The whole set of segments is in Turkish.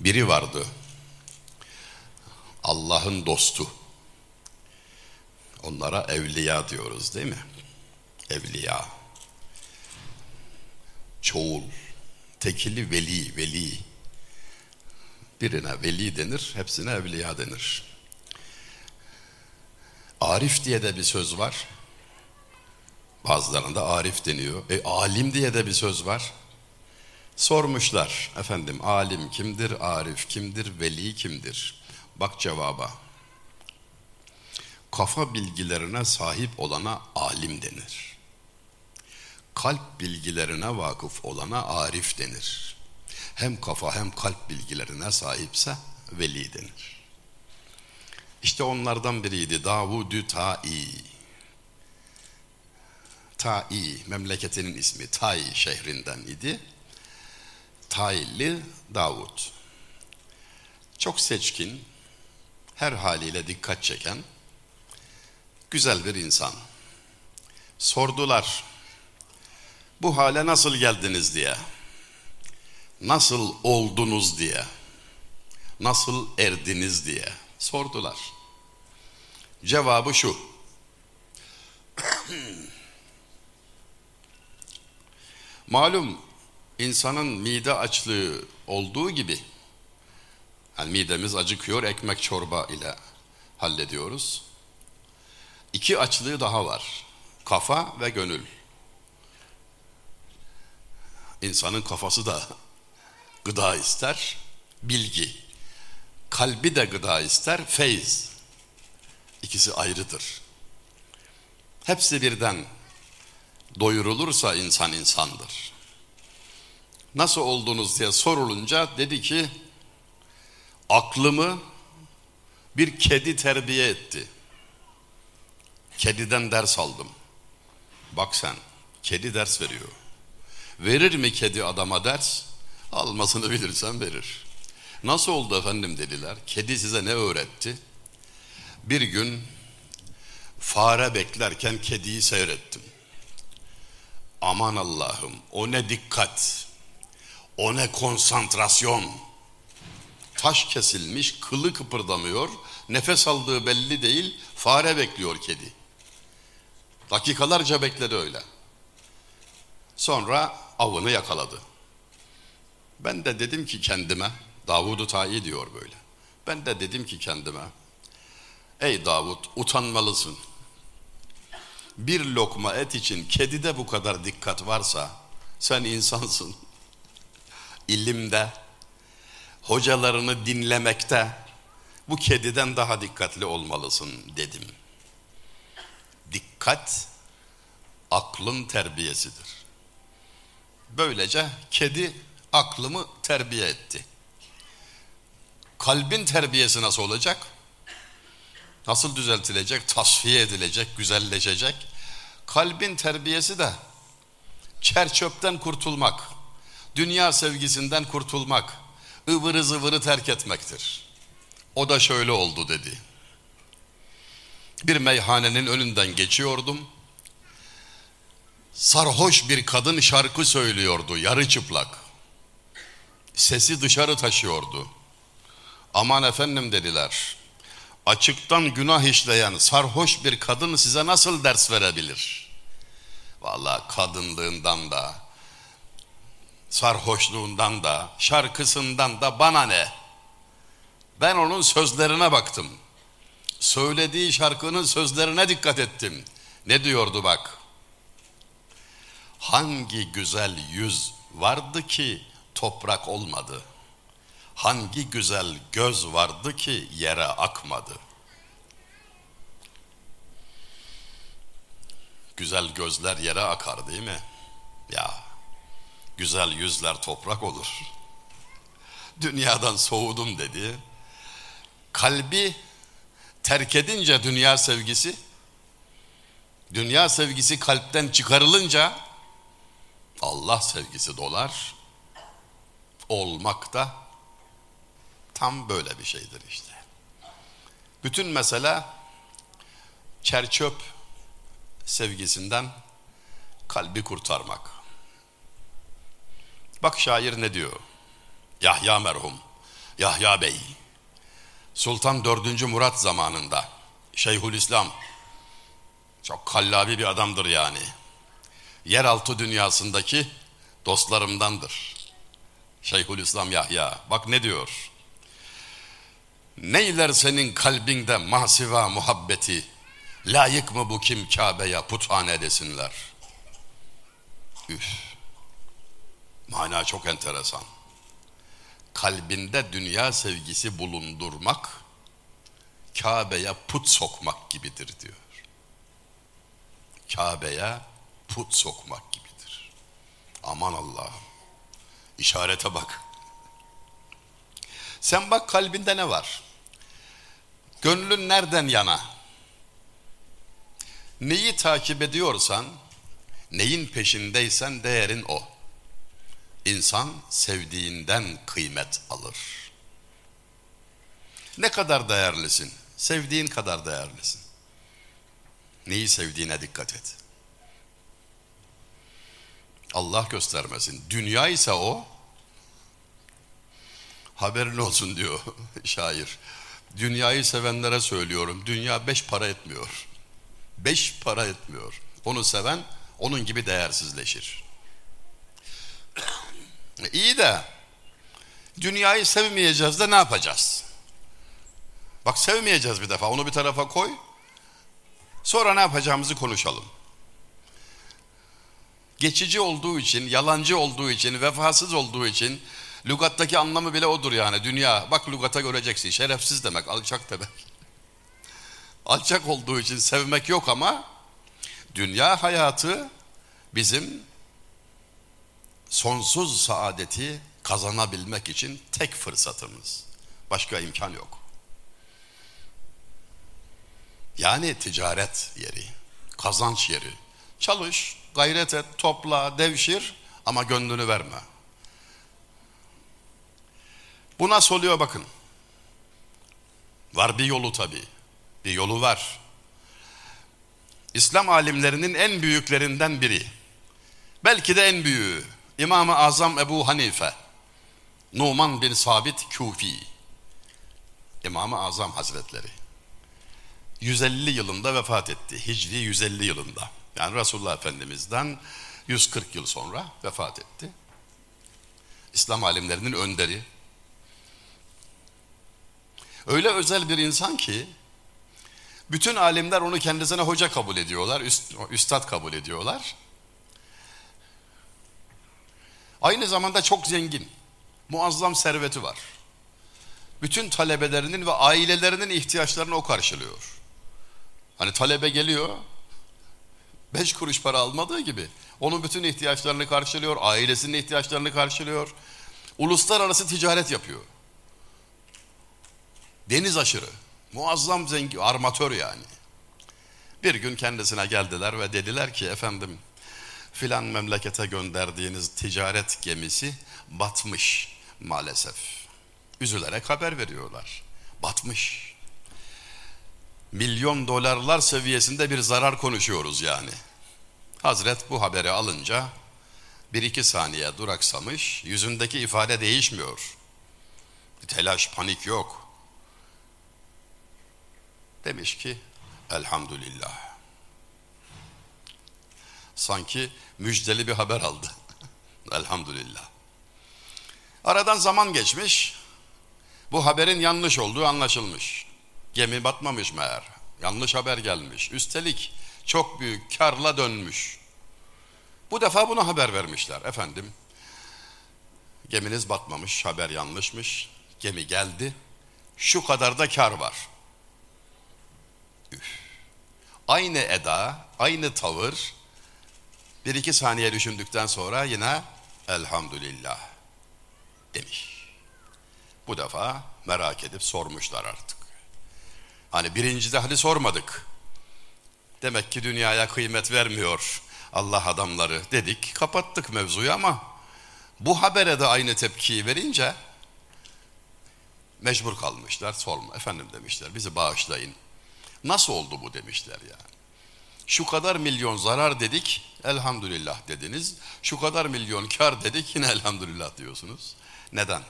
Biri vardı. Allah'ın dostu. Onlara evliya diyoruz değil mi? Evliya. Çoğul. Tekili veli, veli. Birine veli denir, hepsine evliya denir. Arif diye de bir söz var. Bazılarında arif deniyor. E alim diye de bir söz var. Sormuşlar efendim alim kimdir, arif kimdir, veli kimdir? Bak cevaba. Kafa bilgilerine sahip olana alim denir. Kalp bilgilerine vakıf olana arif denir. Hem kafa hem kalp bilgilerine sahipse veli denir. İşte onlardan biriydi Davud-ü Ta'i. Ta'i memleketinin ismi Tai şehrinden idi. Tailli Davud. Çok seçkin, her haliyle dikkat çeken, güzel bir insan. Sordular, bu hale nasıl geldiniz diye, nasıl oldunuz diye, nasıl erdiniz diye sordular. Cevabı şu, malum insanın mide açlığı olduğu gibi yani midemiz acıkıyor ekmek çorba ile hallediyoruz. İki açlığı daha var. Kafa ve gönül. İnsanın kafası da gıda ister, bilgi. Kalbi de gıda ister, feyz. İkisi ayrıdır. Hepsi birden doyurulursa insan insandır nasıl oldunuz diye sorulunca dedi ki aklımı bir kedi terbiye etti. Kediden ders aldım. Bak sen kedi ders veriyor. Verir mi kedi adama ders? Almasını bilirsen verir. Nasıl oldu efendim dediler. Kedi size ne öğretti? Bir gün fare beklerken kediyi seyrettim. Aman Allah'ım o ne dikkat. O ne konsantrasyon. Taş kesilmiş, kılı kıpırdamıyor, nefes aldığı belli değil, fare bekliyor kedi. Dakikalarca bekledi öyle. Sonra avını yakaladı. Ben de dedim ki kendime, Davud-u Ta'i diyor böyle. Ben de dedim ki kendime, ey Davud utanmalısın. Bir lokma et için kedide bu kadar dikkat varsa sen insansın ilimde, hocalarını dinlemekte bu kediden daha dikkatli olmalısın dedim. Dikkat aklın terbiyesidir. Böylece kedi aklımı terbiye etti. Kalbin terbiyesi nasıl olacak? Nasıl düzeltilecek, tasfiye edilecek, güzelleşecek? Kalbin terbiyesi de çer çöpten kurtulmak dünya sevgisinden kurtulmak, ıvırı zıvırı terk etmektir. O da şöyle oldu dedi. Bir meyhanenin önünden geçiyordum. Sarhoş bir kadın şarkı söylüyordu yarı çıplak. Sesi dışarı taşıyordu. Aman efendim dediler. Açıktan günah işleyen sarhoş bir kadın size nasıl ders verebilir? Vallahi kadınlığından da, sarhoşluğundan da, şarkısından da bana ne? Ben onun sözlerine baktım. Söylediği şarkının sözlerine dikkat ettim. Ne diyordu bak? Hangi güzel yüz vardı ki toprak olmadı? Hangi güzel göz vardı ki yere akmadı? Güzel gözler yere akar değil mi? Ya güzel yüzler toprak olur. Dünyadan soğudum dedi. Kalbi terk edince dünya sevgisi, dünya sevgisi kalpten çıkarılınca Allah sevgisi dolar. Olmak da tam böyle bir şeydir işte. Bütün mesele çerçöp sevgisinden kalbi kurtarmak. Bak şair ne diyor? Yahya merhum. Yahya Bey, Sultan 4. Murat zamanında Şeyhülislam, çok kallabi bir adamdır yani. Yeraltı dünyasındaki dostlarımdandır. Şeyhülislam Yahya, bak ne diyor? Neyler senin kalbinde mahsiva muhabbeti, layık mı bu kim Kabe'ye puthane desinler? Üf, mana çok enteresan kalbinde dünya sevgisi bulundurmak, Kabe'ye put sokmak gibidir diyor. Kabe'ye put sokmak gibidir. Aman Allah'ım. İşarete bak. Sen bak kalbinde ne var? Gönlün nereden yana? Neyi takip ediyorsan, neyin peşindeysen değerin o. İnsan sevdiğinden kıymet alır. Ne kadar değerlisin? Sevdiğin kadar değerlisin. Neyi sevdiğine dikkat et. Allah göstermesin. Dünya ise o, haberin olsun diyor şair. Dünyayı sevenlere söylüyorum. Dünya beş para etmiyor. Beş para etmiyor. Onu seven onun gibi değersizleşir. İyi de dünyayı sevmeyeceğiz de ne yapacağız? Bak sevmeyeceğiz bir defa onu bir tarafa koy. Sonra ne yapacağımızı konuşalım. Geçici olduğu için, yalancı olduğu için, vefasız olduğu için lügattaki anlamı bile odur yani. Dünya bak lügata göreceksin. Şerefsiz demek, alçak demek. Alçak olduğu için sevmek yok ama dünya hayatı bizim sonsuz saadeti kazanabilmek için tek fırsatımız. Başka imkan yok. Yani ticaret yeri, kazanç yeri. Çalış, gayret et, topla, devşir ama gönlünü verme. Bu nasıl oluyor bakın. Var bir yolu tabii. Bir yolu var. İslam alimlerinin en büyüklerinden biri. Belki de en büyüğü. İmam-ı Azam Ebu Hanife. Numan bin Sabit Kufi. İmam-ı Azam Hazretleri. 150 yılında vefat etti. Hicri 150 yılında. Yani Resulullah Efendimiz'den 140 yıl sonra vefat etti. İslam alimlerinin önderi. Öyle özel bir insan ki bütün alimler onu kendisine hoca kabul ediyorlar, üst, üstad kabul ediyorlar. Aynı zamanda çok zengin, muazzam serveti var. Bütün talebelerinin ve ailelerinin ihtiyaçlarını o karşılıyor. Hani talebe geliyor, beş kuruş para almadığı gibi onun bütün ihtiyaçlarını karşılıyor, ailesinin ihtiyaçlarını karşılıyor. Uluslararası ticaret yapıyor. Deniz aşırı, muazzam zengin, armatör yani. Bir gün kendisine geldiler ve dediler ki efendim filan memlekete gönderdiğiniz ticaret gemisi batmış maalesef. Üzülerek haber veriyorlar. Batmış. Milyon dolarlar seviyesinde bir zarar konuşuyoruz yani. Hazret bu haberi alınca bir iki saniye duraksamış, yüzündeki ifade değişmiyor. Bir telaş, panik yok. Demiş ki, elhamdülillah. Sanki müjdeli bir haber aldı. elhamdülillah. Aradan zaman geçmiş, bu haberin yanlış olduğu anlaşılmış. Gemi batmamış meğer. Yanlış haber gelmiş. Üstelik çok büyük karla dönmüş. Bu defa bunu haber vermişler. Efendim, geminiz batmamış, haber yanlışmış. Gemi geldi, şu kadar da kar var. Üf. Aynı eda, aynı tavır, bir iki saniye düşündükten sonra yine elhamdülillah demiş. Bu defa merak edip sormuşlar artık. Hani birincide hadi sormadık. Demek ki dünyaya kıymet vermiyor Allah adamları dedik. Kapattık mevzuyu ama bu habere de aynı tepkiyi verince mecbur kalmışlar. Sorma efendim demişler bizi bağışlayın. Nasıl oldu bu demişler yani. Şu kadar milyon zarar dedik, elhamdülillah dediniz. Şu kadar milyon kar dedik, yine elhamdülillah diyorsunuz. Neden?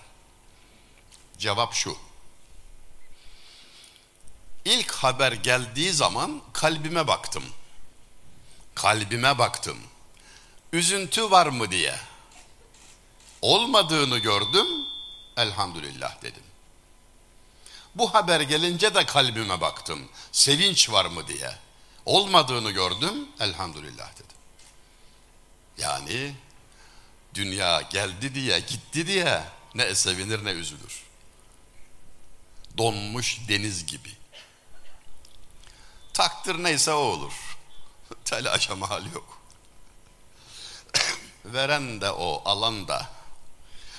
Cevap şu. İlk haber geldiği zaman kalbime baktım. Kalbime baktım. Üzüntü var mı diye. Olmadığını gördüm. Elhamdülillah dedim. Bu haber gelince de kalbime baktım. Sevinç var mı diye. Olmadığını gördüm. Elhamdülillah dedim. Yani dünya geldi diye gitti diye ne sevinir ne üzülür. Donmuş deniz gibi. Takdir neyse o olur. Telaşa mahal yok. Veren de o, alan da.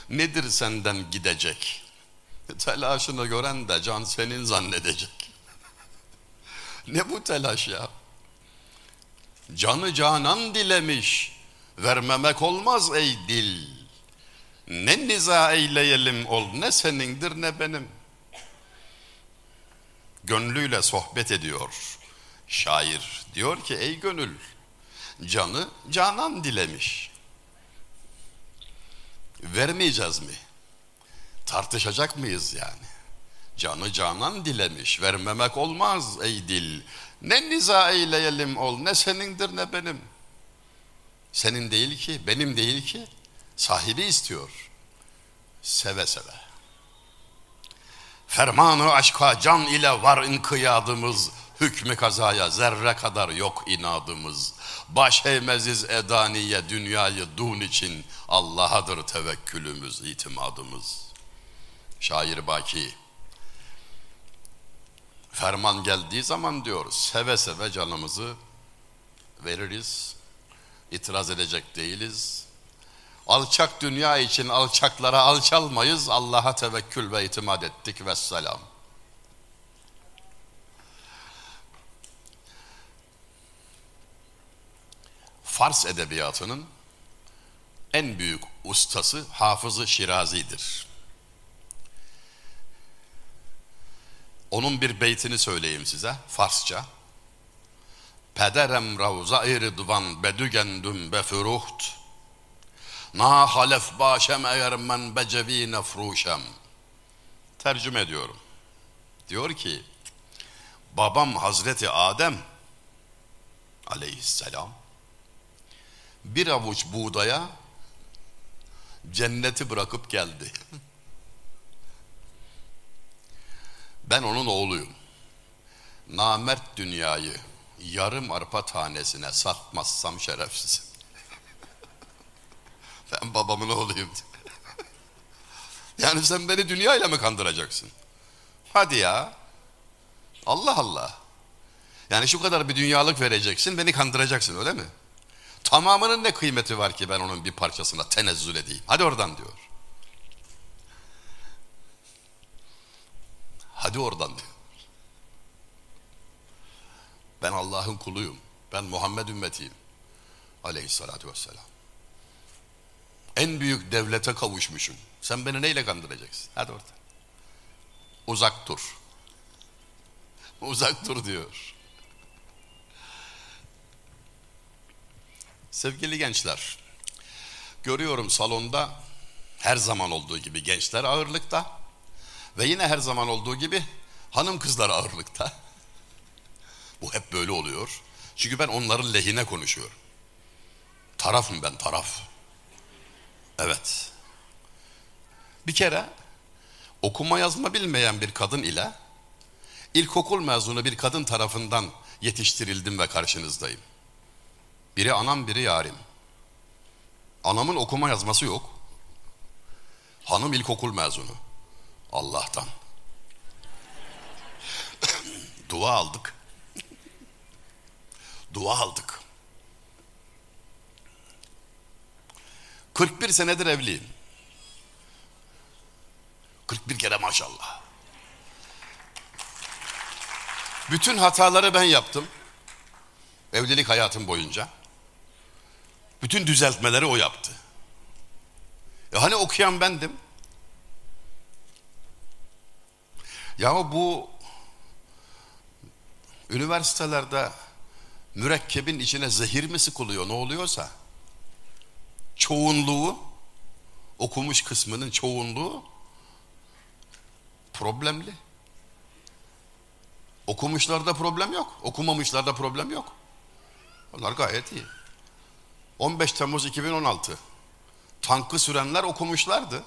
Nedir senden gidecek? Telaşını gören de can senin zannedecek. ne bu telaş ya? Canı canan dilemiş. Vermemek olmaz ey dil. Ne niza eyleyelim ol ne senindir ne benim. Gönlüyle sohbet ediyor. Şair diyor ki ey gönül canı canan dilemiş. Vermeyeceğiz mi? Tartışacak mıyız yani? Canı canan dilemiş. Vermemek olmaz ey dil. Ne niza eyleyelim ol ne senindir ne benim. Senin değil ki, benim değil ki. Sahibi istiyor. Seve seve. Fermanı aşka can ile var inkıyadımız. Hükmü kazaya zerre kadar yok inadımız. Baş eğmeziz edaniye dünyayı dun için Allah'adır tevekkülümüz, itimadımız. Şair Baki. Ferman geldiği zaman diyor seve seve canımızı veririz. İtiraz edecek değiliz. Alçak dünya için alçaklara alçalmayız. Allah'a tevekkül ve itimat ettik ve selam. Fars edebiyatının en büyük ustası Hafızı Şirazi'dir. Onun bir beytini söyleyeyim size Farsça. Pederem ravza iridvan bedügendüm befuruht. Na halef başem eğer men becevi nefruşem. Tercüme ediyorum. Diyor ki babam Hazreti Adem aleyhisselam bir avuç buğdaya cenneti bırakıp geldi. Ben onun oğluyum. Namert dünyayı yarım arpa tanesine satmazsam şerefsizim. ben babamın oğluyum. yani sen beni dünyayla mı kandıracaksın? Hadi ya. Allah Allah. Yani şu kadar bir dünyalık vereceksin, beni kandıracaksın öyle mi? Tamamının ne kıymeti var ki ben onun bir parçasına tenezzül edeyim? Hadi oradan diyor. Hadi oradan. Ben Allah'ın kuluyum. Ben Muhammed ümmetiyim. Aleyhissalatü vesselam. En büyük devlete kavuşmuşum. Sen beni neyle kandıracaksın? Hadi orada. Uzak dur. Uzak dur diyor. Sevgili gençler, görüyorum salonda her zaman olduğu gibi gençler ağırlıkta ve yine her zaman olduğu gibi hanım kızlar ağırlıkta. Bu hep böyle oluyor. Çünkü ben onların lehine konuşuyorum. Tarafım ben taraf. Evet. Bir kere okuma yazma bilmeyen bir kadın ile ilkokul mezunu bir kadın tarafından yetiştirildim ve karşınızdayım. Biri anam biri yarim. Anamın okuma yazması yok. Hanım ilkokul mezunu. Allah'tan. Dua aldık. Dua aldık. 41 senedir evliyim. 41 kere maşallah. Bütün hataları ben yaptım. Evlilik hayatım boyunca. Bütün düzeltmeleri o yaptı. E hani okuyan bendim. Ya bu üniversitelerde mürekkebin içine zehir mi sıkılıyor ne oluyorsa çoğunluğu okumuş kısmının çoğunluğu problemli. Okumuşlarda problem yok. Okumamışlarda problem yok. Onlar gayet iyi. 15 Temmuz 2016. Tankı sürenler okumuşlardı.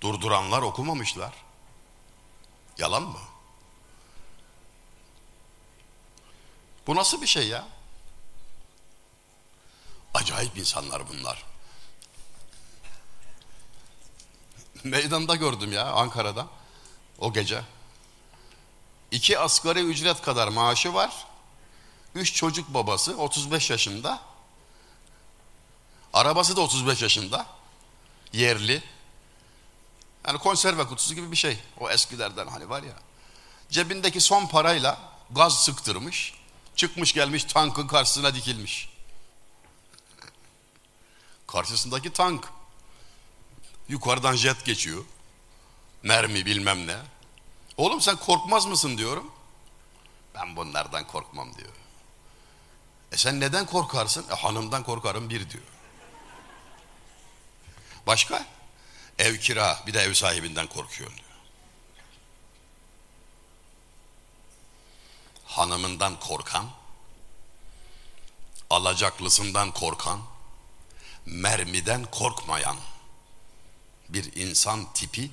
Durduranlar okumamışlar. Yalan mı? Bu nasıl bir şey ya? Acayip insanlar bunlar. Meydanda gördüm ya Ankara'da o gece. İki asgari ücret kadar maaşı var. Üç çocuk babası 35 yaşında. Arabası da 35 yaşında. Yerli. Yani konserve kutusu gibi bir şey. O eskilerden hani var ya. Cebindeki son parayla gaz sıktırmış. Çıkmış gelmiş tankın karşısına dikilmiş. Karşısındaki tank. Yukarıdan jet geçiyor. Mermi bilmem ne. Oğlum sen korkmaz mısın diyorum. Ben bunlardan korkmam diyor. E sen neden korkarsın? E hanımdan korkarım bir diyor. Başka? Ev kira bir de ev sahibinden korkuyorum diyor. Hanımından korkan, alacaklısından korkan, mermiden korkmayan bir insan tipi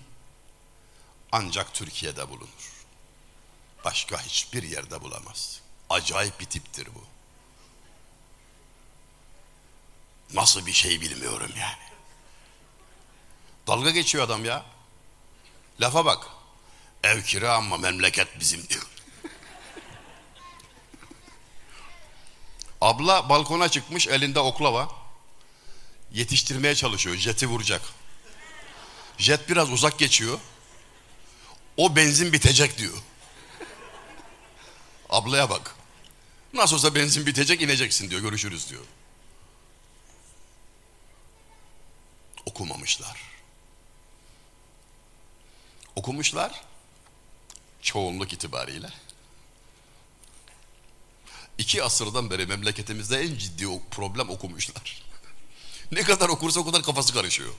ancak Türkiye'de bulunur. Başka hiçbir yerde bulamaz. Acayip bir tiptir bu. Nasıl bir şey bilmiyorum yani. Dalga geçiyor adam ya. Lafa bak. Ev kira ama memleket bizim diyor. Abla balkona çıkmış elinde oklava. Yetiştirmeye çalışıyor. Jeti vuracak. Jet biraz uzak geçiyor. O benzin bitecek diyor. Ablaya bak. Nasıl olsa benzin bitecek ineceksin diyor. Görüşürüz diyor. Okumamışlar. Okumuşlar. Çoğunluk itibariyle. İki asırdan beri memleketimizde en ciddi problem okumuşlar. ne kadar okursa o kadar kafası karışıyor.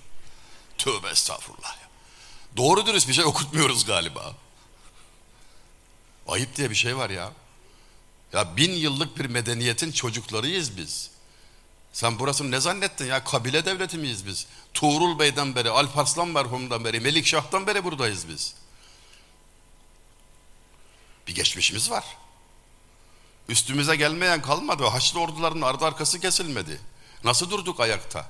Tövbe estağfurullah. Doğru dürüst bir şey okutmuyoruz galiba. Ayıp diye bir şey var ya. Ya bin yıllık bir medeniyetin çocuklarıyız biz. Sen burasını ne zannettin ya? Kabile devleti miyiz biz? Tuğrul Bey'den beri, Alparslan merhumdan beri, Melikşah'tan beri buradayız biz. Bir geçmişimiz var. Üstümüze gelmeyen kalmadı. Haçlı orduların ardı arkası kesilmedi. Nasıl durduk ayakta?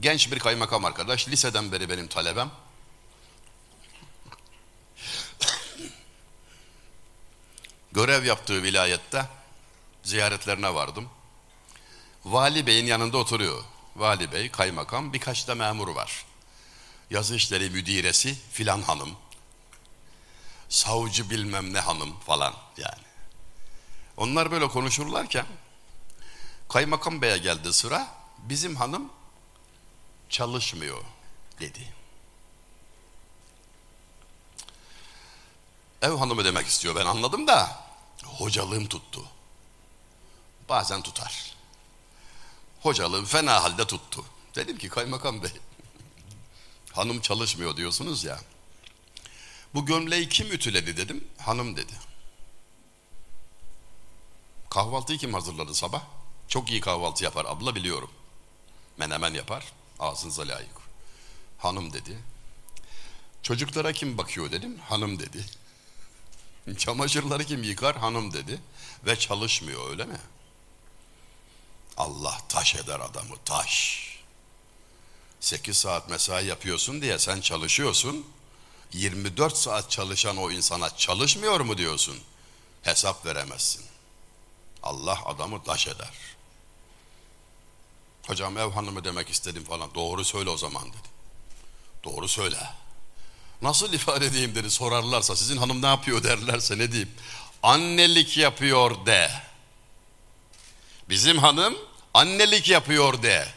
Genç bir kaymakam arkadaş, liseden beri benim talebem. Görev yaptığı vilayette ziyaretlerine vardım. Vali Bey'in yanında oturuyor. Vali Bey, kaymakam, birkaç da memur var. Yazı işleri müdiresi filan hanım. Savcı bilmem ne hanım falan yani. Onlar böyle konuşurlarken kaymakam beye geldi sıra. Bizim hanım çalışmıyor dedi. Ev hanımı demek istiyor ben anladım da hocalığım tuttu. Bazen tutar. Hocalığım fena halde tuttu. Dedim ki kaymakam bey hanım çalışmıyor diyorsunuz ya. Bu gömleği kim ütüledi dedim. Hanım dedi. Kahvaltıyı kim hazırladı sabah? Çok iyi kahvaltı yapar abla biliyorum. Menemen yapar. Ağzınıza layık. Hanım dedi. Çocuklara kim bakıyor dedim. Hanım dedi. Çamaşırları kim yıkar? Hanım dedi. Ve çalışmıyor öyle mi? Allah taş eder adamı taş. 8 saat mesai yapıyorsun diye sen çalışıyorsun. 24 saat çalışan o insana çalışmıyor mu diyorsun? Hesap veremezsin. Allah adamı taş eder. Hocam ev hanımı demek istedim falan. Doğru söyle o zaman dedi. Doğru söyle. Nasıl ifade edeyim dedi sorarlarsa sizin hanım ne yapıyor derlerse ne diyeyim. Annelik yapıyor de. Bizim hanım annelik yapıyor de.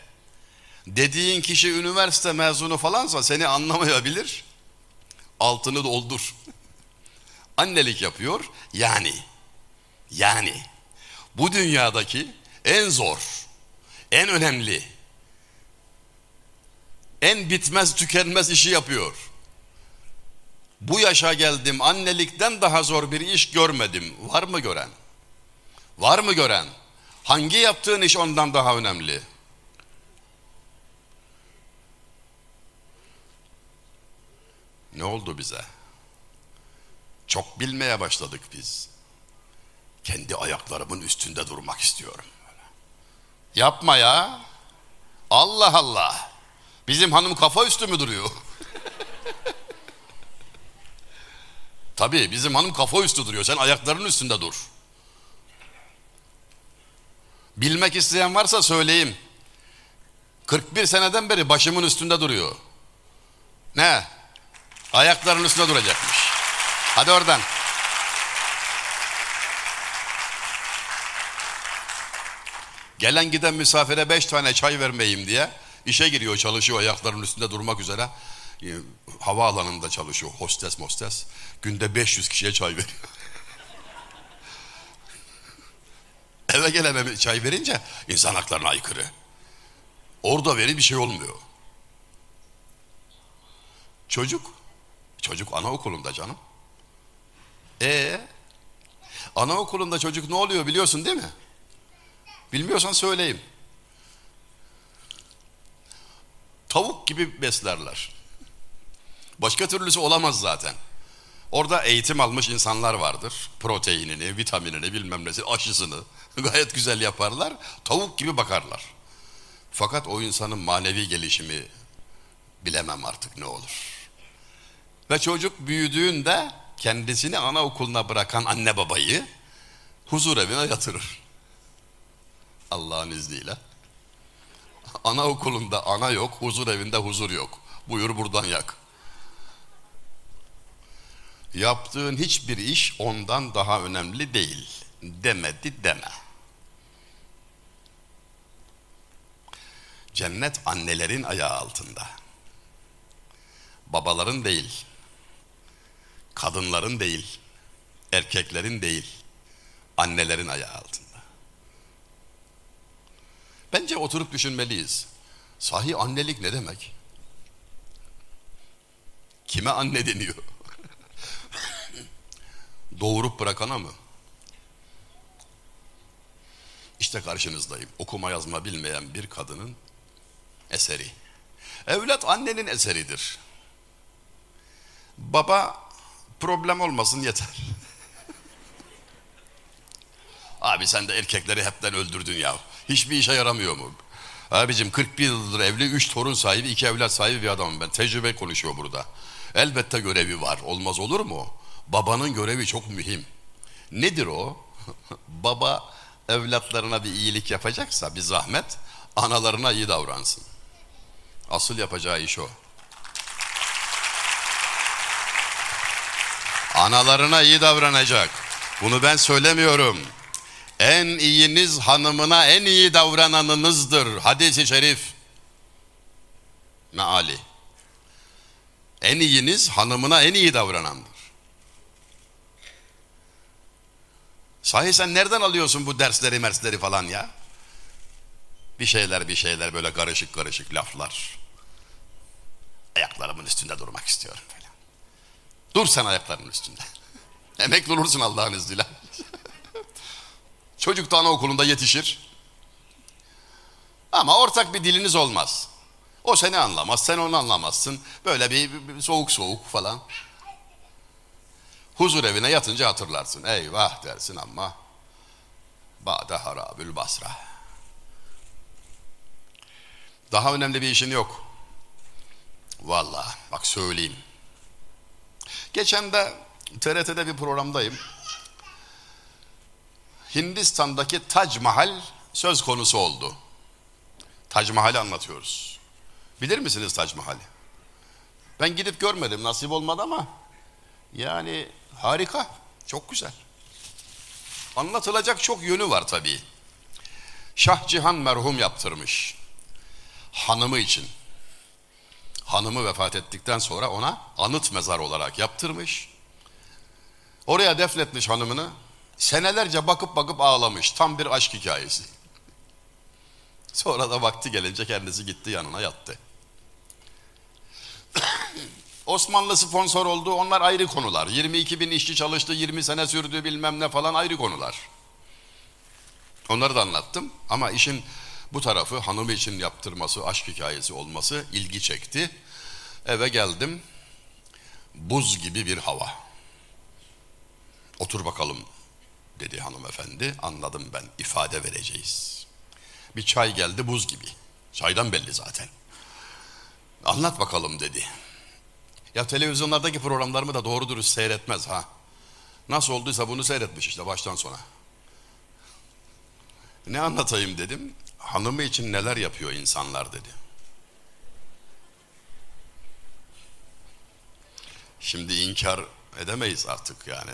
Dediğin kişi üniversite mezunu falansa seni anlamayabilir. Altını doldur. annelik yapıyor yani. Yani bu dünyadaki en zor en önemli en bitmez tükenmez işi yapıyor. Bu yaşa geldim annelikten daha zor bir iş görmedim. Var mı gören? Var mı gören? Hangi yaptığın iş ondan daha önemli? Ne oldu bize? Çok bilmeye başladık biz. Kendi ayaklarımın üstünde durmak istiyorum. Yapma ya. Allah Allah. Bizim hanım kafa üstü mü duruyor? Tabii bizim hanım kafa üstü duruyor. Sen ayaklarının üstünde dur. Bilmek isteyen varsa söyleyeyim. 41 seneden beri başımın üstünde duruyor. Ne? Ayaklarının üstünde duracakmış. Hadi oradan. Gelen giden misafire beş tane çay vermeyeyim diye işe giriyor çalışıyor ayaklarının üstünde durmak üzere. Ee, havaalanında çalışıyor hostes mostes. Günde 500 kişiye çay veriyor. Eve gelene çay verince insan haklarına aykırı. Orada veri bir şey olmuyor. Çocuk, çocuk anaokulunda canım. E anaokulunda çocuk ne oluyor biliyorsun değil mi? Bilmiyorsan söyleyeyim. Tavuk gibi beslerler. Başka türlüsü olamaz zaten. Orada eğitim almış insanlar vardır. Proteinini, vitaminini, bilmem nesi, aşısını gayet güzel yaparlar. Tavuk gibi bakarlar. Fakat o insanın manevi gelişimi bilemem artık ne olur. Ve çocuk büyüdüğünde kendisini anaokuluna bırakan anne babayı huzur evine yatırır. Allah'ın izniyle. Anaokulunda ana yok, huzur evinde huzur yok. Buyur buradan yak. Yaptığın hiçbir iş ondan daha önemli değil. Demedi deme. Cennet annelerin ayağı altında. Babaların değil. Kadınların değil. Erkeklerin değil. Annelerin ayağı altında. Bence oturup düşünmeliyiz. Sahi annelik ne demek? Kime anne deniyor? Doğurup bırakana mı? İşte karşınızdayım. Okuma yazma bilmeyen bir kadının eseri. Evlat annenin eseridir. Baba problem olmasın yeter. Abi sen de erkekleri hepten öldürdün ya. Hiçbir işe yaramıyor mu? Abicim 41 yıldır evli, 3 torun sahibi, 2 evlat sahibi bir adamım ben. Tecrübe konuşuyor burada. Elbette görevi var. Olmaz olur mu? Babanın görevi çok mühim. Nedir o? Baba evlatlarına bir iyilik yapacaksa bir zahmet analarına iyi davransın. Asıl yapacağı iş o. Analarına iyi davranacak. Bunu ben söylemiyorum. En iyiniz hanımına en iyi davrananınızdır. Hadis-i şerif. Meali. En iyiniz hanımına en iyi davranandır. Sahi sen nereden alıyorsun bu dersleri mersleri falan ya? Bir şeyler bir şeyler böyle karışık karışık laflar. Ayaklarımın üstünde durmak istiyorum böyle. Dur sen ayaklarının üstünde. Emekli olursun Allah'ın izniyle. Çocuk da anaokulunda yetişir. Ama ortak bir diliniz olmaz. O seni anlamaz, sen onu anlamazsın. Böyle bir, bir soğuk soğuk falan. Huzur evine yatınca hatırlarsın. Eyvah dersin ama Ba'de harabül basra. Daha önemli bir işin yok. Vallahi bak söyleyeyim. Geçen de TRT'de bir programdayım. Hindistan'daki Tac Mahal söz konusu oldu. Tac Mahal'i anlatıyoruz. Bilir misiniz Tac Mahal'i? Ben gidip görmedim nasip olmadı ama yani harika, çok güzel. Anlatılacak çok yönü var tabii. Şah Cihan merhum yaptırmış. Hanımı için. Hanımı vefat ettikten sonra ona anıt mezar olarak yaptırmış. Oraya defnetmiş hanımını. Senelerce bakıp bakıp ağlamış. Tam bir aşk hikayesi. Sonra da vakti gelince kendisi gitti yanına yattı. Osmanlı sponsor oldu onlar ayrı konular. 22 bin işçi çalıştı 20 sene sürdü bilmem ne falan ayrı konular. Onları da anlattım ama işin bu tarafı hanımı için yaptırması, aşk hikayesi olması ilgi çekti. Eve geldim. Buz gibi bir hava. Otur bakalım dedi hanımefendi. Anladım ben ifade vereceğiz. Bir çay geldi buz gibi. Çaydan belli zaten. Anlat bakalım dedi. Ya televizyonlardaki programlarımı da doğru dürüst seyretmez ha. Nasıl olduysa bunu seyretmiş işte baştan sona. Ne anlatayım dedim. Hanımı için neler yapıyor insanlar dedi. Şimdi inkar edemeyiz artık yani.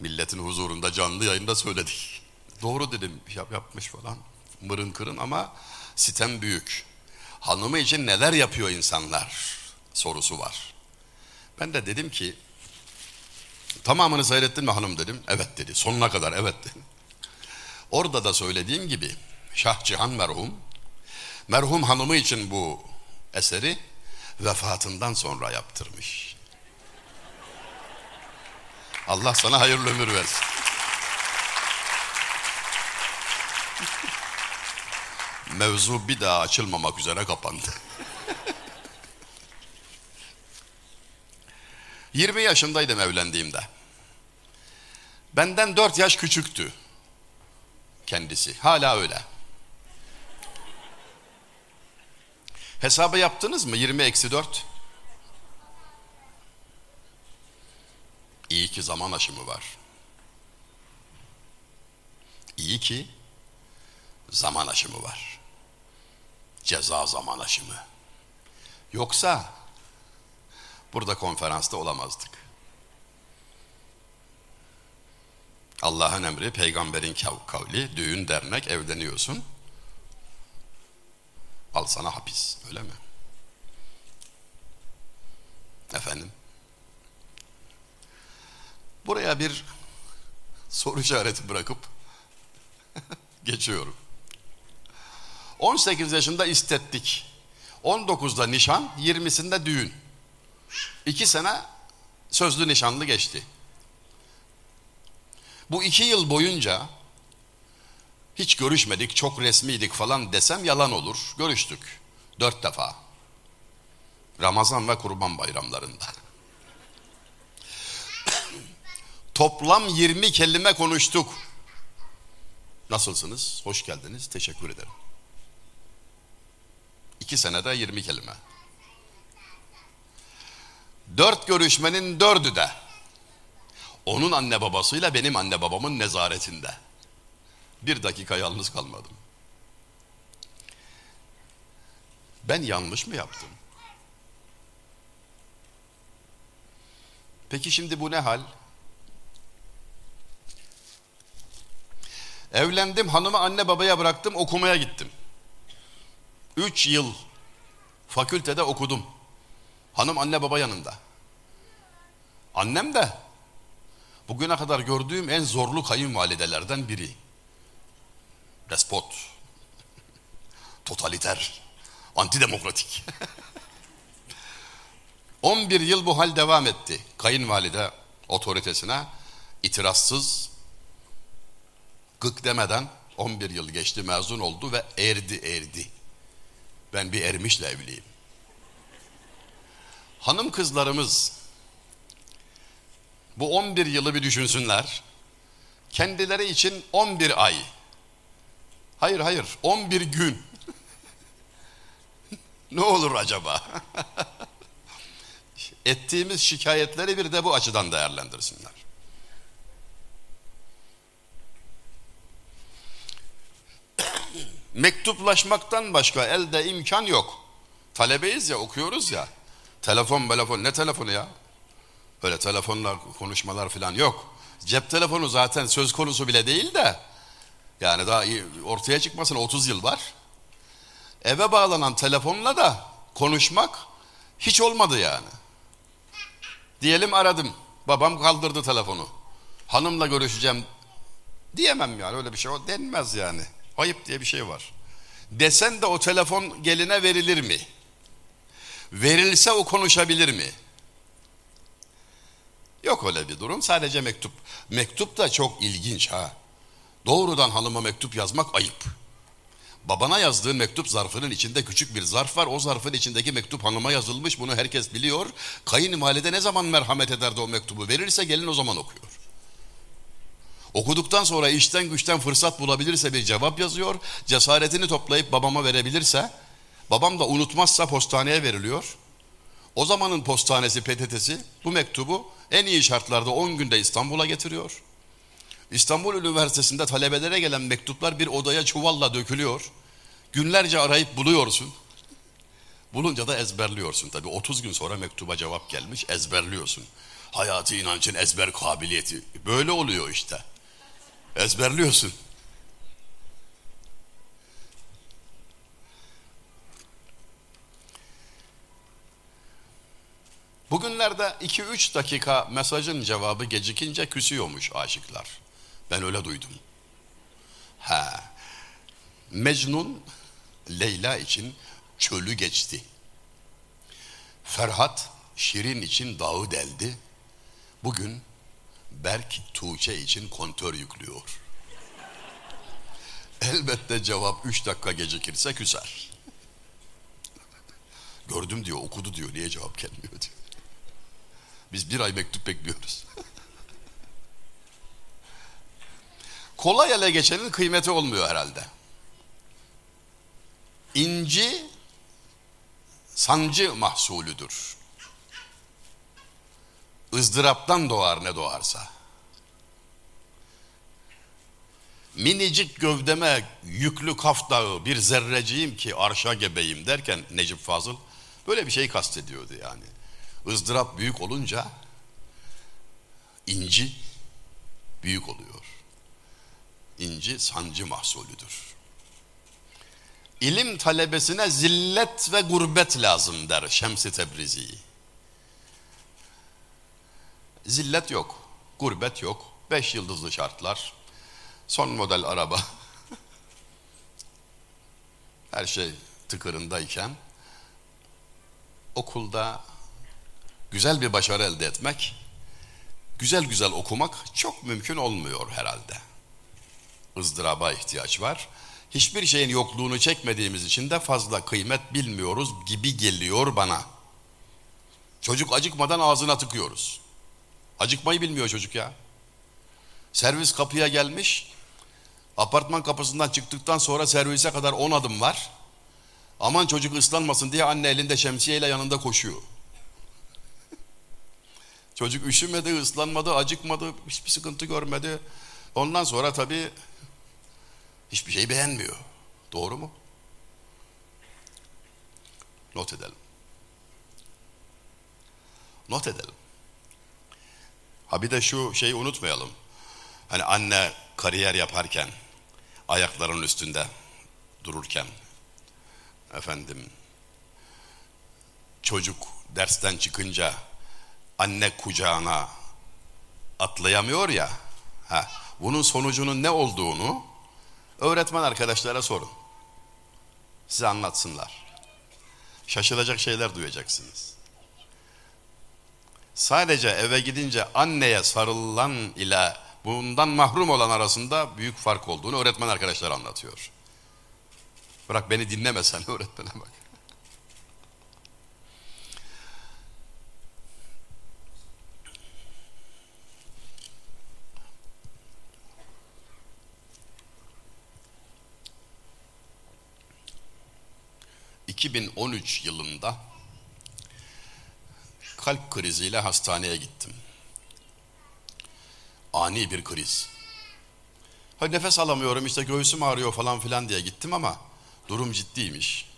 Milletin huzurunda canlı yayında söyledik. Doğru dedim yap, yapmış falan. Mırın kırın ama sitem büyük. Hanımı için neler yapıyor insanlar sorusu var. Ben de dedim ki tamamını seyrettin mi hanım dedim. Evet dedi sonuna kadar evet dedi. Orada da söylediğim gibi Şah Cihan merhum merhum hanımı için bu eseri vefatından sonra yaptırmış. Allah sana hayırlı ömür versin. Mevzu bir daha açılmamak üzere kapandı. 20 yaşındaydım evlendiğimde. Benden 4 yaş küçüktü kendisi. Hala öyle. Hesabı yaptınız mı? 20 eksi 4. İyi ki zaman aşımı var. İyi ki zaman aşımı var. Ceza zaman aşımı. Yoksa burada konferansta olamazdık. Allah'ın emri, peygamberin kavli, düğün, dernek, evleniyorsun. Al sana hapis, öyle mi? Efendim? Buraya bir soru işareti bırakıp geçiyorum. 18 yaşında istettik. 19'da nişan, 20'sinde düğün. İki sene sözlü nişanlı geçti. Bu iki yıl boyunca hiç görüşmedik, çok resmiydik falan desem yalan olur. Görüştük. Dört defa. Ramazan ve Kurban bayramlarında. Toplam 20 kelime konuştuk. Nasılsınız? Hoş geldiniz. Teşekkür ederim. İki senede 20 kelime. Dört görüşmenin dördü de onun anne babasıyla benim anne babamın nezaretinde. Bir dakika yalnız kalmadım. Ben yanlış mı yaptım? Peki şimdi bu ne hal? Evlendim, hanımı anne babaya bıraktım, okumaya gittim. Üç yıl fakültede okudum. Hanım anne baba yanında. Annem de bugüne kadar gördüğüm en zorlu kayınvalidelerden biri. Despot, totaliter, antidemokratik. 11 yıl bu hal devam etti. Kayınvalide otoritesine itirazsız, gık demeden 11 yıl geçti mezun oldu ve erdi erdi. Ben bir ermişle evliyim. Hanım kızlarımız bu 11 yılı bir düşünsünler. Kendileri için 11 ay. Hayır hayır 11 gün. ne olur acaba? Ettiğimiz şikayetleri bir de bu açıdan değerlendirsinler. Mektuplaşmaktan başka elde imkan yok. Talebeyiz ya okuyoruz ya. Telefon telefon ne telefonu ya? Öyle telefonlar konuşmalar falan yok. Cep telefonu zaten söz konusu bile değil de yani daha ortaya çıkmasına 30 yıl var. Eve bağlanan telefonla da konuşmak hiç olmadı yani. Diyelim aradım. Babam kaldırdı telefonu. Hanımla görüşeceğim diyemem yani öyle bir şey o denmez yani. Ayıp diye bir şey var. Desen de o telefon geline verilir mi? Verilse o konuşabilir mi? Yok öyle bir durum. Sadece mektup. Mektup da çok ilginç ha. Doğrudan hanıma mektup yazmak ayıp. Babana yazdığın mektup zarfının içinde küçük bir zarf var. O zarfın içindeki mektup hanıma yazılmış. Bunu herkes biliyor. Kayınvalide ne zaman merhamet eder de o mektubu verirse gelin o zaman okuyor. Okuduktan sonra işten güçten fırsat bulabilirse bir cevap yazıyor. Cesaretini toplayıp babama verebilirse, babam da unutmazsa postaneye veriliyor. O zamanın postanesi PTT'si bu mektubu en iyi şartlarda 10 günde İstanbul'a getiriyor. İstanbul Üniversitesi'nde talebelere gelen mektuplar bir odaya çuvalla dökülüyor. Günlerce arayıp buluyorsun. Bulunca da ezberliyorsun. Tabi 30 gün sonra mektuba cevap gelmiş ezberliyorsun. Hayatı inancın ezber kabiliyeti. Böyle oluyor işte. Ezberliyorsun. Bugünlerde 2-3 dakika mesajın cevabı gecikince küsüyormuş aşıklar. Ben öyle duydum. Ha. Mecnun Leyla için çölü geçti. Ferhat Şirin için dağı deldi. Bugün Berk Tuğçe için kontör yüklüyor. Elbette cevap üç dakika gecikirse küser. Gördüm diyor, okudu diyor, niye cevap gelmiyor diyor. Biz bir ay mektup bekliyoruz. Kolay ele geçenin kıymeti olmuyor herhalde. İnci sancı mahsulüdür ızdıraptan doğar ne doğarsa. Minicik gövdeme yüklü kaf dağı bir zerreciyim ki arşa gebeyim derken Necip Fazıl böyle bir şey kastediyordu yani. Izdırap büyük olunca inci büyük oluyor. İnci sancı mahsulüdür. İlim talebesine zillet ve gurbet lazım der Şems-i Tebrizi. Zillet yok, gurbet yok, beş yıldızlı şartlar, son model araba, her şey tıkırındayken okulda güzel bir başarı elde etmek, güzel güzel okumak çok mümkün olmuyor herhalde. ızdıraba ihtiyaç var. Hiçbir şeyin yokluğunu çekmediğimiz için de fazla kıymet bilmiyoruz gibi geliyor bana. Çocuk acıkmadan ağzına tıkıyoruz. Acıkmayı bilmiyor çocuk ya. Servis kapıya gelmiş. Apartman kapısından çıktıktan sonra servise kadar 10 adım var. Aman çocuk ıslanmasın diye anne elinde şemsiyeyle yanında koşuyor. Çocuk üşümedi, ıslanmadı, acıkmadı, hiçbir sıkıntı görmedi. Ondan sonra tabii hiçbir şey beğenmiyor. Doğru mu? Not edelim. Not edelim. Ha bir de şu şeyi unutmayalım. Hani anne kariyer yaparken ayaklarının üstünde dururken efendim çocuk dersten çıkınca anne kucağına atlayamıyor ya. Ha, bunun sonucunun ne olduğunu öğretmen arkadaşlara sorun. Size anlatsınlar. Şaşılacak şeyler duyacaksınız sadece eve gidince anneye sarılan ile bundan mahrum olan arasında büyük fark olduğunu öğretmen arkadaşlar anlatıyor. Bırak beni dinlemesen öğretmene bak. ...2013 yılında kalp kriziyle hastaneye gittim. Ani bir kriz. Ha, nefes alamıyorum işte göğsüm ağrıyor falan filan diye gittim ama durum ciddiymiş.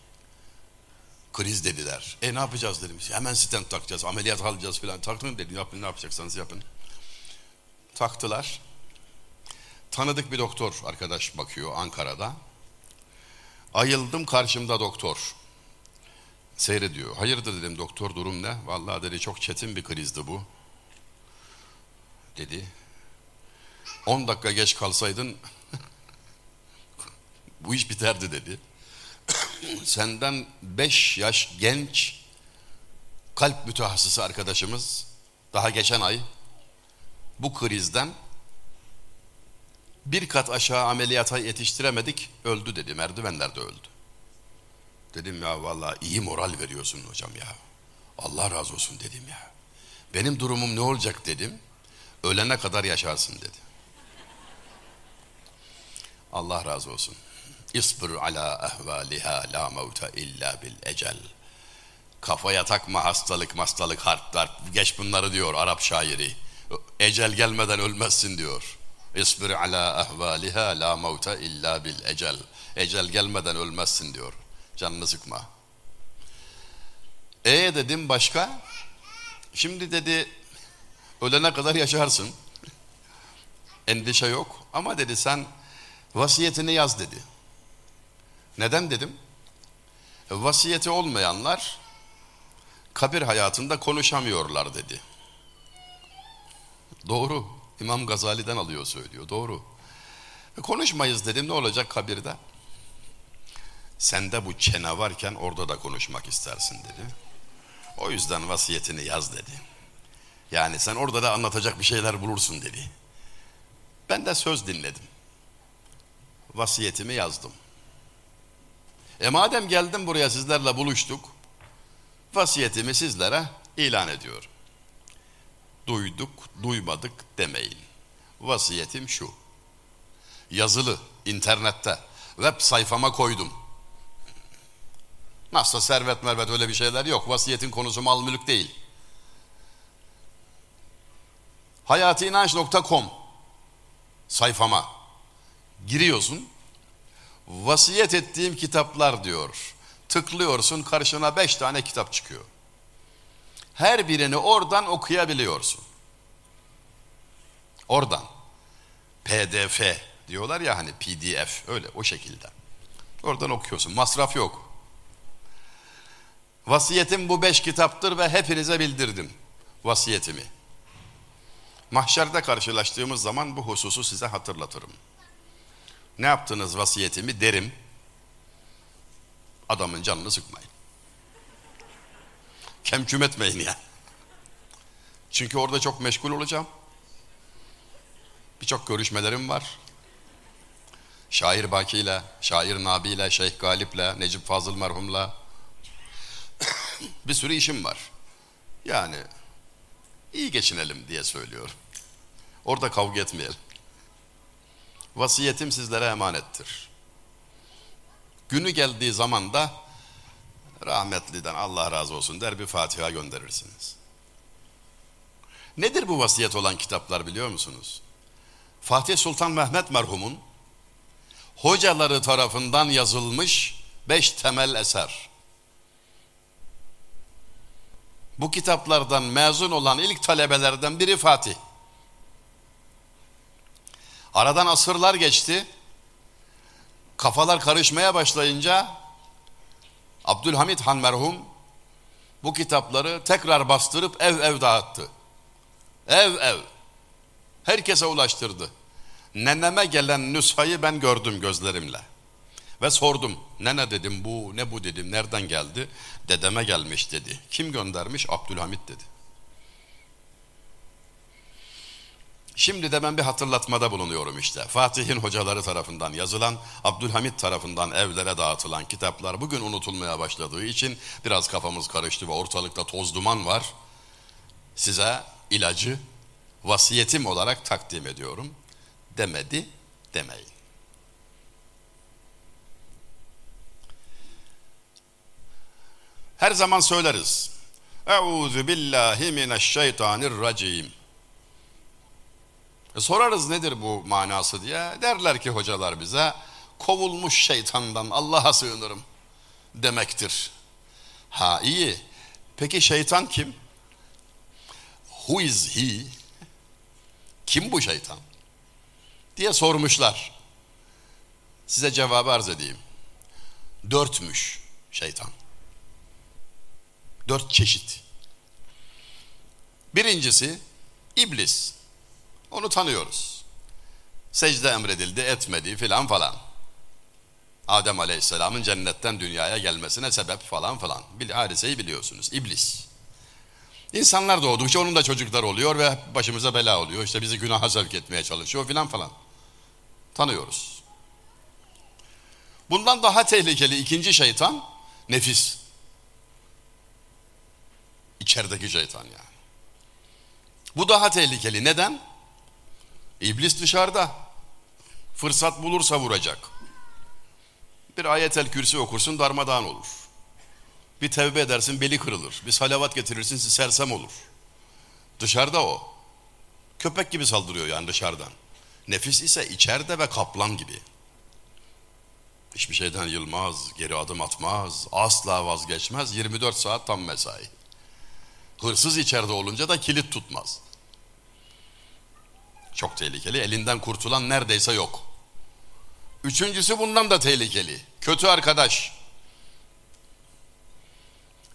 Kriz dediler. E ne yapacağız dedim. Hemen stent takacağız, ameliyat alacağız filan. Taktım dedim yapın ne yapacaksanız yapın. Taktılar. Tanıdık bir doktor arkadaş bakıyor Ankara'da. Ayıldım karşımda doktor seyrediyor. Hayırdır dedim doktor durum ne? Vallahi dedi çok çetin bir krizdi bu. Dedi. 10 dakika geç kalsaydın bu iş biterdi dedi. Senden 5 yaş genç kalp mütehassısı arkadaşımız daha geçen ay bu krizden bir kat aşağı ameliyata yetiştiremedik öldü dedi merdivenlerde öldü. Dedim ya vallahi iyi moral veriyorsun hocam ya. Allah razı olsun dedim ya. Benim durumum ne olacak dedim. Ölene kadar yaşarsın dedi. Allah razı olsun. İsbir ala ehvaliha la mevte illa bil ecel. Kafaya takma hastalık hastalık harpler. Geç bunları diyor Arap şairi. Ecel gelmeden ölmezsin diyor. İsbir ala ehvaliha la mevte illa bil ecel. Ecel gelmeden ölmezsin diyor. Canını sıkma. E dedim başka? Şimdi dedi ölene kadar yaşarsın. Endişe yok ama dedi sen vasiyetini yaz dedi. Neden dedim? Vasiyeti olmayanlar kabir hayatında konuşamıyorlar dedi. Doğru. İmam Gazali'den alıyor söylüyor. Doğru. E, konuşmayız dedim ne olacak kabirde? Sende bu çene varken orada da konuşmak istersin dedi. O yüzden vasiyetini yaz dedi. Yani sen orada da anlatacak bir şeyler bulursun dedi. Ben de söz dinledim. Vasiyetimi yazdım. E madem geldim buraya sizlerle buluştuk, vasiyetimi sizlere ilan ediyorum. Duyduk, duymadık demeyin. Vasiyetim şu. Yazılı, internette, web sayfama koydum. Nasıl servet mervet öyle bir şeyler yok. Vasiyetin konusu mal mülk değil. Hayatinanç.com sayfama giriyorsun. Vasiyet ettiğim kitaplar diyor. Tıklıyorsun karşına beş tane kitap çıkıyor. Her birini oradan okuyabiliyorsun. Oradan. PDF diyorlar ya hani PDF öyle o şekilde. Oradan okuyorsun. Masraf yok. Vasiyetim bu beş kitaptır ve hepinize bildirdim vasiyetimi. Mahşerde karşılaştığımız zaman bu hususu size hatırlatırım. Ne yaptınız vasiyetimi derim. Adamın canını sıkmayın. Kemküm etmeyin yani. Çünkü orada çok meşgul olacağım. Birçok görüşmelerim var. Şair Baki ile, Şair Nabi ile, Şeyh Galip ile, Necip Fazıl merhumla bir sürü işim var. Yani iyi geçinelim diye söylüyorum. Orada kavga etmeyelim. Vasiyetim sizlere emanettir. Günü geldiği zaman da rahmetliden Allah razı olsun der bir Fatiha gönderirsiniz. Nedir bu vasiyet olan kitaplar biliyor musunuz? Fatih Sultan Mehmet merhumun hocaları tarafından yazılmış beş temel eser. Bu kitaplardan mezun olan ilk talebelerden biri Fatih. Aradan asırlar geçti. Kafalar karışmaya başlayınca Abdülhamit Han merhum bu kitapları tekrar bastırıp ev ev dağıttı. Ev ev. Herkese ulaştırdı. Neneme gelen nüshayı ben gördüm gözlerimle. Ve sordum. Nene dedim bu ne bu dedim nereden geldi? Dedeme gelmiş dedi. Kim göndermiş? Abdülhamit dedi. Şimdi de ben bir hatırlatmada bulunuyorum işte. Fatih'in hocaları tarafından yazılan, Abdülhamit tarafından evlere dağıtılan kitaplar bugün unutulmaya başladığı için biraz kafamız karıştı ve ortalıkta toz duman var. Size ilacı vasiyetim olarak takdim ediyorum. Demedi, demeyin. Her zaman söyleriz. Euzu billahi mineşşeytanirracim. E sorarız nedir bu manası diye. Derler ki hocalar bize kovulmuş şeytandan Allah'a sığınırım demektir. Ha iyi. Peki şeytan kim? Who is he? Kim bu şeytan? Diye sormuşlar. Size cevabı arz edeyim. Dörtmüş şeytan. Dört çeşit. Birincisi iblis. Onu tanıyoruz. Secde emredildi, etmedi filan falan. Adem Aleyhisselam'ın cennetten dünyaya gelmesine sebep falan falan. Hadiseyi biliyorsunuz. İblis. İnsanlar doğdukça onun da çocuklar oluyor ve başımıza bela oluyor. İşte bizi günaha sevk etmeye çalışıyor filan falan. Tanıyoruz. Bundan daha tehlikeli ikinci şeytan nefis. İçerideki şeytan yani. Bu daha tehlikeli. Neden? İblis dışarıda. Fırsat bulursa vuracak. Bir ayetel kürsi okursun darmadağın olur. Bir tevbe edersin beli kırılır. Bir salavat getirirsin sersem olur. Dışarıda o. Köpek gibi saldırıyor yani dışarıdan. Nefis ise içeride ve kaplan gibi. Hiçbir şeyden yılmaz, geri adım atmaz, asla vazgeçmez. 24 saat tam mesai. Hırsız içeride olunca da kilit tutmaz. Çok tehlikeli. Elinden kurtulan neredeyse yok. Üçüncüsü bundan da tehlikeli. Kötü arkadaş.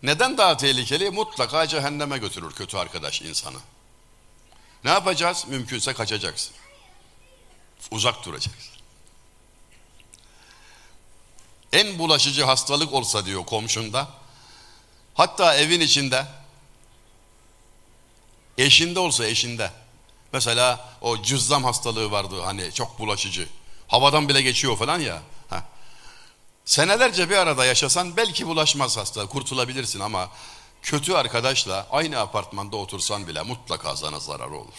Neden daha tehlikeli? Mutlaka cehenneme götürür kötü arkadaş insanı. Ne yapacağız? Mümkünse kaçacaksın. Uzak duracaksın. En bulaşıcı hastalık olsa diyor komşunda. Hatta evin içinde eşinde olsa eşinde. Mesela o cüzzam hastalığı vardı hani çok bulaşıcı. Havadan bile geçiyor falan ya. Heh. Senelerce bir arada yaşasan belki bulaşmaz hasta, kurtulabilirsin ama kötü arkadaşla aynı apartmanda otursan bile mutlaka sana zararı olur.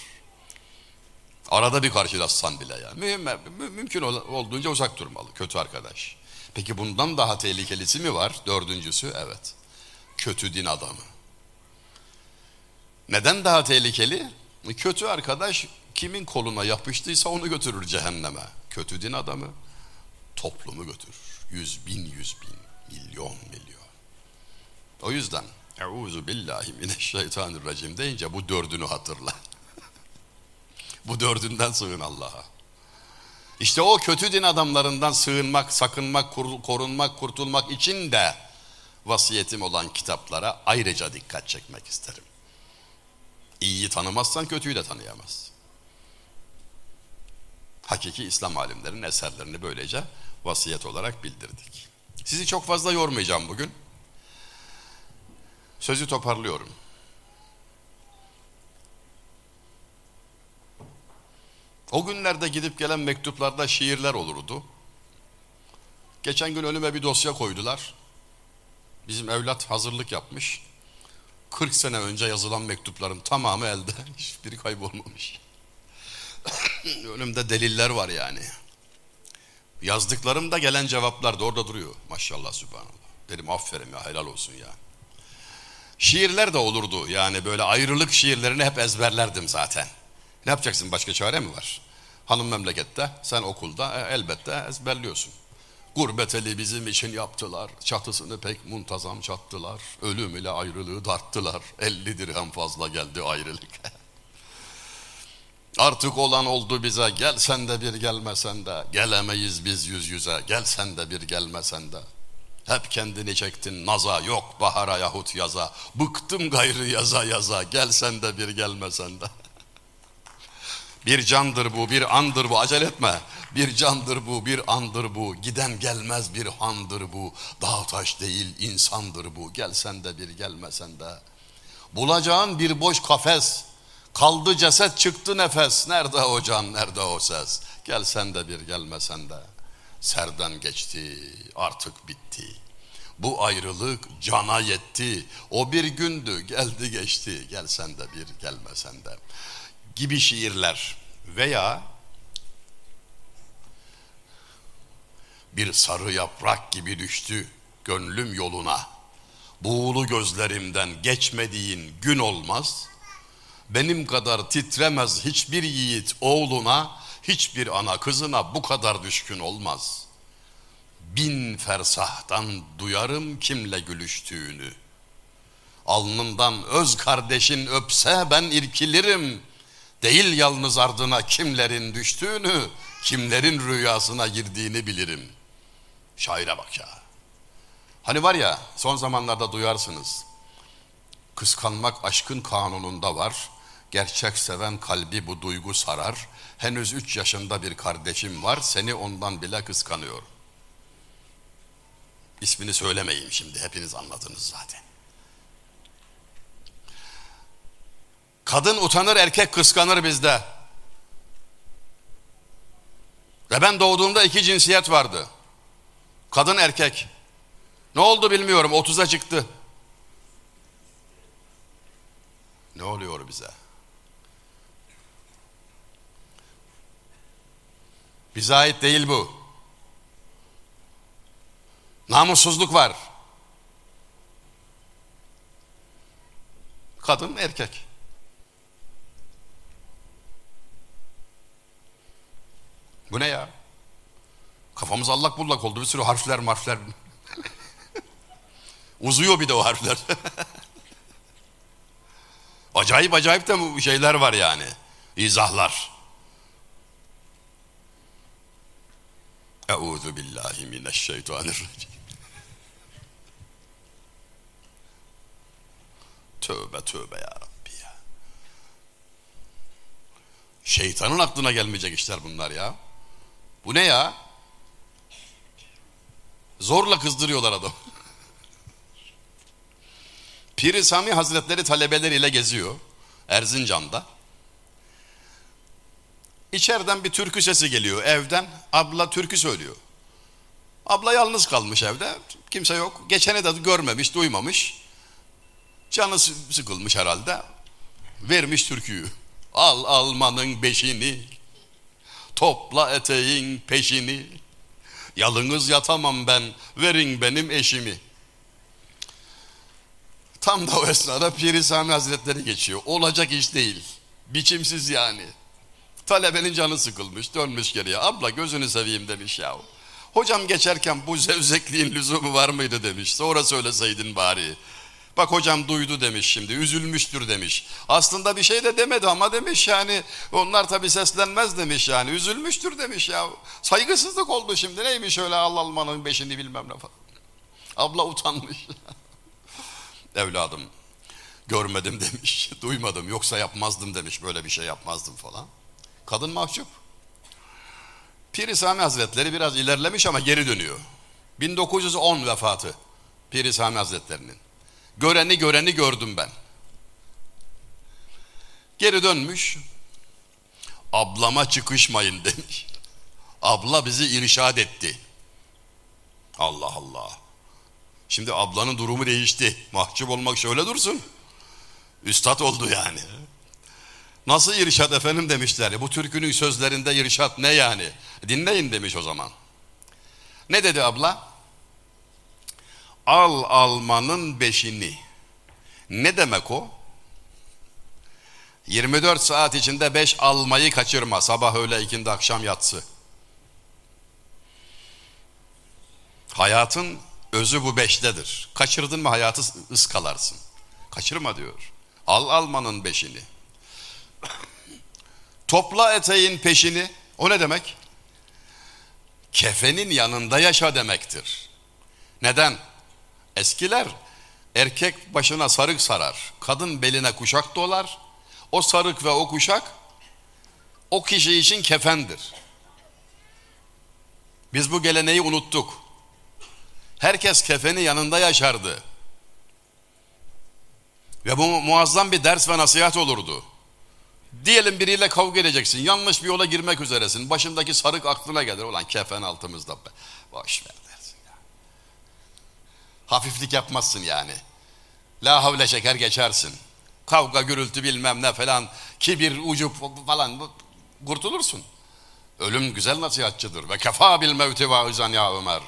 Arada bir karşılaşsan bile ya. Mühim, mümkün olduğunca uzak durmalı kötü arkadaş. Peki bundan daha tehlikelisi mi var? Dördüncüsü evet. Kötü din adamı. Neden daha tehlikeli? Kötü arkadaş kimin koluna yapıştıysa onu götürür cehenneme. Kötü din adamı toplumu götürür. Yüz bin, yüz bin, milyon, milyon. O yüzden Euzu billahi mineşşeytanirracim deyince bu dördünü hatırla. bu dördünden sığın Allah'a. İşte o kötü din adamlarından sığınmak, sakınmak, korunmak, kurtulmak için de vasiyetim olan kitaplara ayrıca dikkat çekmek isterim. İyiyi tanımazsan kötüyü de tanıyamaz. Hakiki İslam alimlerinin eserlerini böylece vasiyet olarak bildirdik. Sizi çok fazla yormayacağım bugün. Sözü toparlıyorum. O günlerde gidip gelen mektuplarda şiirler olurdu. Geçen gün önüme bir dosya koydular. Bizim evlat hazırlık yapmış. 40 sene önce yazılan mektupların tamamı elde. Hiçbiri kaybolmamış. Önümde deliller var yani. Yazdıklarım da gelen cevaplar da orada duruyor. Maşallah subhanallah. Dedim aferin ya helal olsun ya. Şiirler de olurdu yani böyle ayrılık şiirlerini hep ezberlerdim zaten. Ne yapacaksın başka çare mi var? Hanım memlekette sen okulda e, elbette ezberliyorsun. Gurbet eli bizim için yaptılar. Çatısını pek muntazam çattılar. Ölüm ile ayrılığı darttılar. 50 dirhem fazla geldi ayrılık. Artık olan oldu bize gel sen de bir gelmesen de gelemeyiz biz yüz yüze gel sen de bir gelmesen de. Hep kendini çektin naza yok bahara yahut yaza bıktım gayrı yaza yaza gel sen de bir gelmesen de. Bir candır bu, bir andır bu. Acele etme. Bir candır bu, bir andır bu. Giden gelmez bir handır bu. Dağ taş değil insandır bu. Gelsen de bir gelmesen de. Bulacağın bir boş kafes. Kaldı ceset çıktı nefes. Nerede o can, nerede o ses? Gelsen de bir gelmesen de. Serden geçti, artık bitti. Bu ayrılık cana yetti. O bir gündü, geldi geçti. Gelsen de bir gelmesen de gibi şiirler veya bir sarı yaprak gibi düştü gönlüm yoluna. Buğulu gözlerimden geçmediğin gün olmaz. Benim kadar titremez hiçbir yiğit oğluna, hiçbir ana kızına bu kadar düşkün olmaz. Bin fersahtan duyarım kimle gülüştüğünü. Alnından öz kardeşin öpse ben irkilirim.'' Değil yalnız ardına kimlerin düştüğünü, kimlerin rüyasına girdiğini bilirim. Şaire bak ya. Hani var ya son zamanlarda duyarsınız. Kıskanmak aşkın kanununda var. Gerçek seven kalbi bu duygu sarar. Henüz üç yaşında bir kardeşim var. Seni ondan bile kıskanıyor. İsmini söylemeyeyim şimdi. Hepiniz anladınız zaten. Kadın utanır, erkek kıskanır bizde. Ve ben doğduğumda iki cinsiyet vardı. Kadın erkek. Ne oldu bilmiyorum. 30'a çıktı. Ne oluyor bize? Bize ait değil bu. Namussuzluk var. Kadın erkek. Bu ne ya? Kafamız allak bullak oldu. Bir sürü harfler marfler. Uzuyor bir de o harfler. acayip acayip de şeyler var yani. İzahlar. Euzu billahi mineşşeytanirracim. Tövbe tövbe ya Rabbi ya. Şeytanın aklına gelmeyecek işler bunlar ya. Bu ne ya? Zorla kızdırıyorlar adam. Pir Sami Hazretleri talebeleriyle geziyor Erzincan'da. İçeriden bir türkü sesi geliyor evden. Abla türkü söylüyor. Abla yalnız kalmış evde. Kimse yok. Geçene de görmemiş, duymamış. Canı sıkılmış herhalde. Vermiş türküyü. Al almanın beşini, topla eteğin peşini. Yalınız yatamam ben, verin benim eşimi. Tam da o esnada Piri Sami Hazretleri geçiyor. Olacak iş değil. Biçimsiz yani. Talebenin canı sıkılmış, dönmüş geriye. Abla gözünü seveyim demiş ya. Hocam geçerken bu zevzekliğin lüzumu var mıydı demiş. Sonra söyleseydin bari. Bak hocam duydu demiş şimdi, üzülmüştür demiş. Aslında bir şey de demedi ama demiş yani, onlar tabi seslenmez demiş yani, üzülmüştür demiş ya. Saygısızlık oldu şimdi, neymiş öyle al almanın beşini bilmem ne falan. Abla utanmış. Evladım, görmedim demiş, duymadım yoksa yapmazdım demiş, böyle bir şey yapmazdım falan. Kadın mahcup. Piri Sami Hazretleri biraz ilerlemiş ama geri dönüyor. 1910 vefatı Piri Sami Hazretleri'nin. Göreni göreni gördüm ben. Geri dönmüş. Ablama çıkışmayın demiş. Abla bizi irşad etti. Allah Allah. Şimdi ablanın durumu değişti. Mahcup olmak şöyle dursun. Üstad oldu yani. Nasıl irşat efendim demişler. Bu türkünün sözlerinde irşat ne yani? Dinleyin demiş o zaman. Ne dedi abla? Al almanın beşini. Ne demek o? 24 saat içinde beş almayı kaçırma. Sabah öğle ikindi akşam yatsı. Hayatın özü bu beştedir. Kaçırdın mı hayatı ıskalarsın. Kaçırma diyor. Al almanın beşini. Topla eteğin peşini. O ne demek? Kefenin yanında yaşa demektir. Neden? Eskiler erkek başına sarık sarar, kadın beline kuşak dolar. O sarık ve o kuşak o kişi için kefendir. Biz bu geleneği unuttuk. Herkes kefeni yanında yaşardı. Ve bu muazzam bir ders ve nasihat olurdu. Diyelim biriyle kavga edeceksin. Yanlış bir yola girmek üzeresin. Başındaki sarık aklına gelir. Ulan kefen altımızda. Boş ver. Hafiflik yapmazsın yani. La havle çeker geçersin. Kavga, gürültü bilmem ne falan. Kibir, ucup falan. Kurtulursun. Ölüm güzel nasihatçıdır. Ve kefa bil mevti vaizan ya Ömer.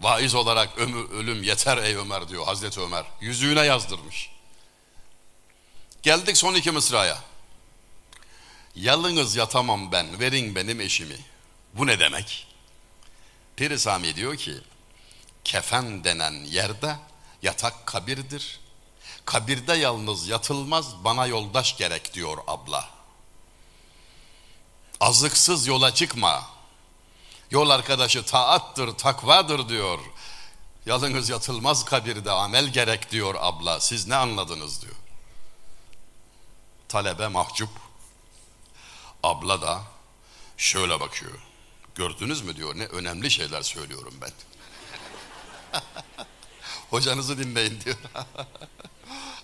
Vaiz olarak ölüm yeter ey Ömer diyor Hazreti Ömer. Yüzüğüne yazdırmış. Geldik son iki mısraya. Yalınız yatamam ben, verin benim eşimi. Bu ne demek? Piri Sami diyor ki, kefen denen yerde yatak kabirdir. Kabirde yalnız yatılmaz, bana yoldaş gerek diyor abla. Azıksız yola çıkma. Yol arkadaşı taattır, takvadır diyor. Yalınız yatılmaz kabirde amel gerek diyor abla. Siz ne anladınız diyor. Talebe mahcup. Abla da şöyle bakıyor. Gördünüz mü diyor ne önemli şeyler söylüyorum ben.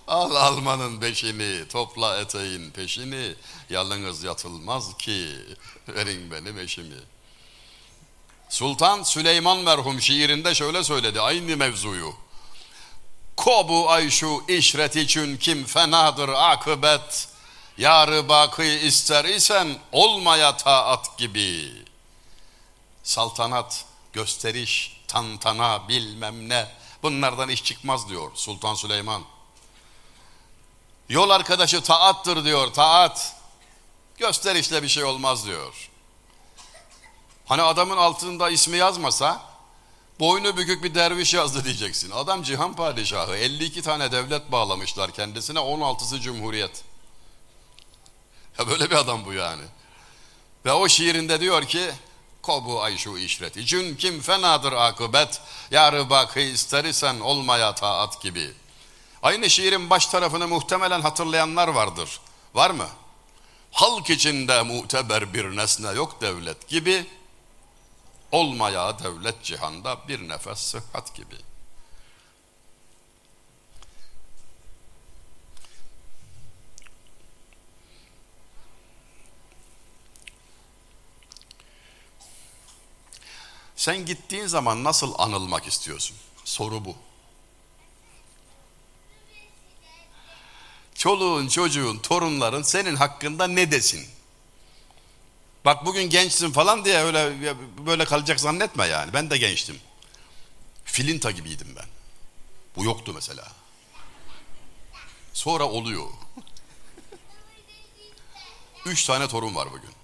Al almanın beşini, topla eteğin peşini, yalnız yatılmaz ki, verin benim eşimi. Sultan Süleyman merhum şiirinde şöyle söyledi aynı mevzuyu. Kobu ayşu işret için kim fenadır akıbet, yarı bakı ister isen olmaya taat gibi. Saltanat, gösteriş, tantana bilmem ne bunlardan iş çıkmaz diyor Sultan Süleyman. Yol arkadaşı taattır diyor taat. Gösterişle bir şey olmaz diyor. Hani adamın altında ismi yazmasa boynu bükük bir derviş yazdı diyeceksin. Adam cihan padişahı 52 tane devlet bağlamışlar kendisine 16'sı cumhuriyet. Ya böyle bir adam bu yani. Ve o şiirinde diyor ki Kobu ayşu işreti. Cün kim fenadır akıbet. Yarı bakı ister isen olmaya taat gibi. Aynı şiirin baş tarafını muhtemelen hatırlayanlar vardır. Var mı? Halk içinde muteber bir nesne yok devlet gibi. Olmaya devlet cihanda bir nefes sıhhat gibi. Sen gittiğin zaman nasıl anılmak istiyorsun? Soru bu. Çoluğun, çocuğun, torunların senin hakkında ne desin? Bak bugün gençsin falan diye öyle böyle kalacak zannetme yani. Ben de gençtim. Filinta gibiydim ben. Bu yoktu mesela. Sonra oluyor. Üç tane torun var bugün.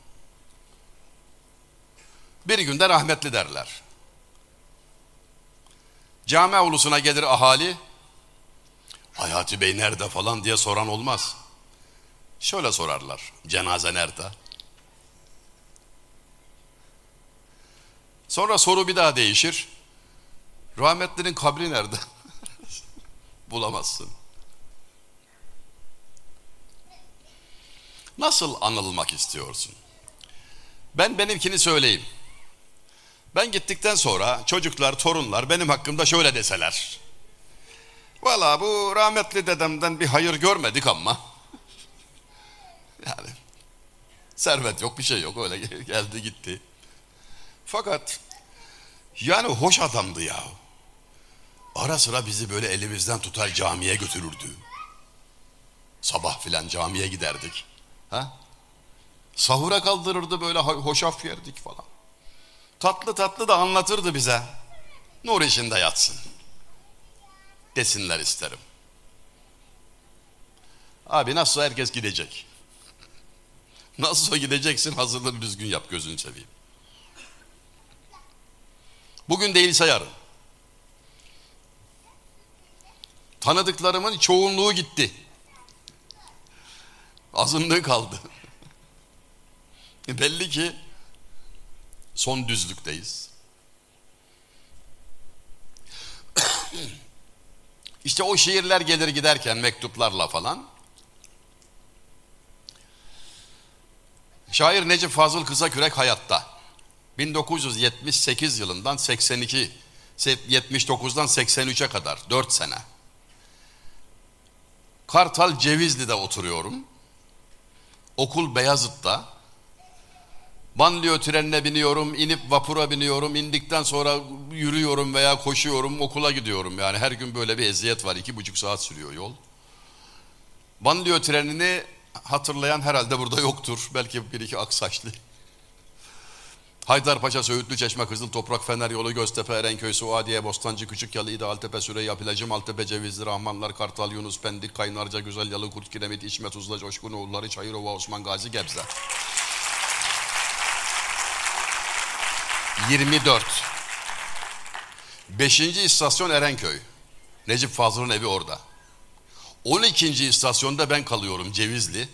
Bir günde rahmetli derler. Cami avlusuna gelir ahali. Hayati Bey nerede falan diye soran olmaz. Şöyle sorarlar. Cenaze nerede? Sonra soru bir daha değişir. Rahmetlinin kabri nerede? Bulamazsın. Nasıl anılmak istiyorsun? Ben benimkini söyleyeyim. Ben gittikten sonra çocuklar, torunlar benim hakkımda şöyle deseler. Valla bu rahmetli dedemden bir hayır görmedik ama. Yani servet yok bir şey yok öyle geldi gitti. Fakat yani hoş adamdı ya. Ara sıra bizi böyle elimizden tutar camiye götürürdü. Sabah filan camiye giderdik. Ha? Sahura kaldırırdı böyle hoşaf yerdik falan. Tatlı tatlı da anlatırdı bize. Nur içinde yatsın. Desinler isterim. Abi nasıl herkes gidecek. Nasıl gideceksin hazırlığını düzgün yap gözünü seveyim. Bugün değilse yarın. Tanıdıklarımın çoğunluğu gitti. Azınlığı kaldı. Belli ki son düzlükteyiz. İşte o şiirler gelir giderken mektuplarla falan. Şair Necip Fazıl Kısakürek hayatta. 1978 yılından 82, 79'dan 83'e kadar 4 sene. Kartal Cevizli'de oturuyorum. Okul Beyazıt'ta. Banliyö trenine biniyorum, inip vapura biniyorum, indikten sonra yürüyorum veya koşuyorum, okula gidiyorum. Yani her gün böyle bir eziyet var, iki buçuk saat sürüyor yol. Banliyö trenini hatırlayan herhalde burada yoktur. Belki bir iki aksaçlı. Haydarpaşa, Söğütlü, Çeşme, Kızıl Toprak, Fener Yolu, Göztepe, Erenköy, Suadiye, Bostancı, Küçük Yalı, İde, Altepe, Süreyya, Plajı, Maltepe, Cevizli, Rahmanlar, Kartal, Yunus, Pendik, Kaynarca, Güzel Yalı, Kurt, Kiremit, İçme, Tuzla, Coşkun, Oğulları, Çayırova, Osman Gazi, Gebze. 24. Beşinci istasyon Erenköy. Necip Fazıl'ın evi orada. 12. istasyonda ben kalıyorum Cevizli.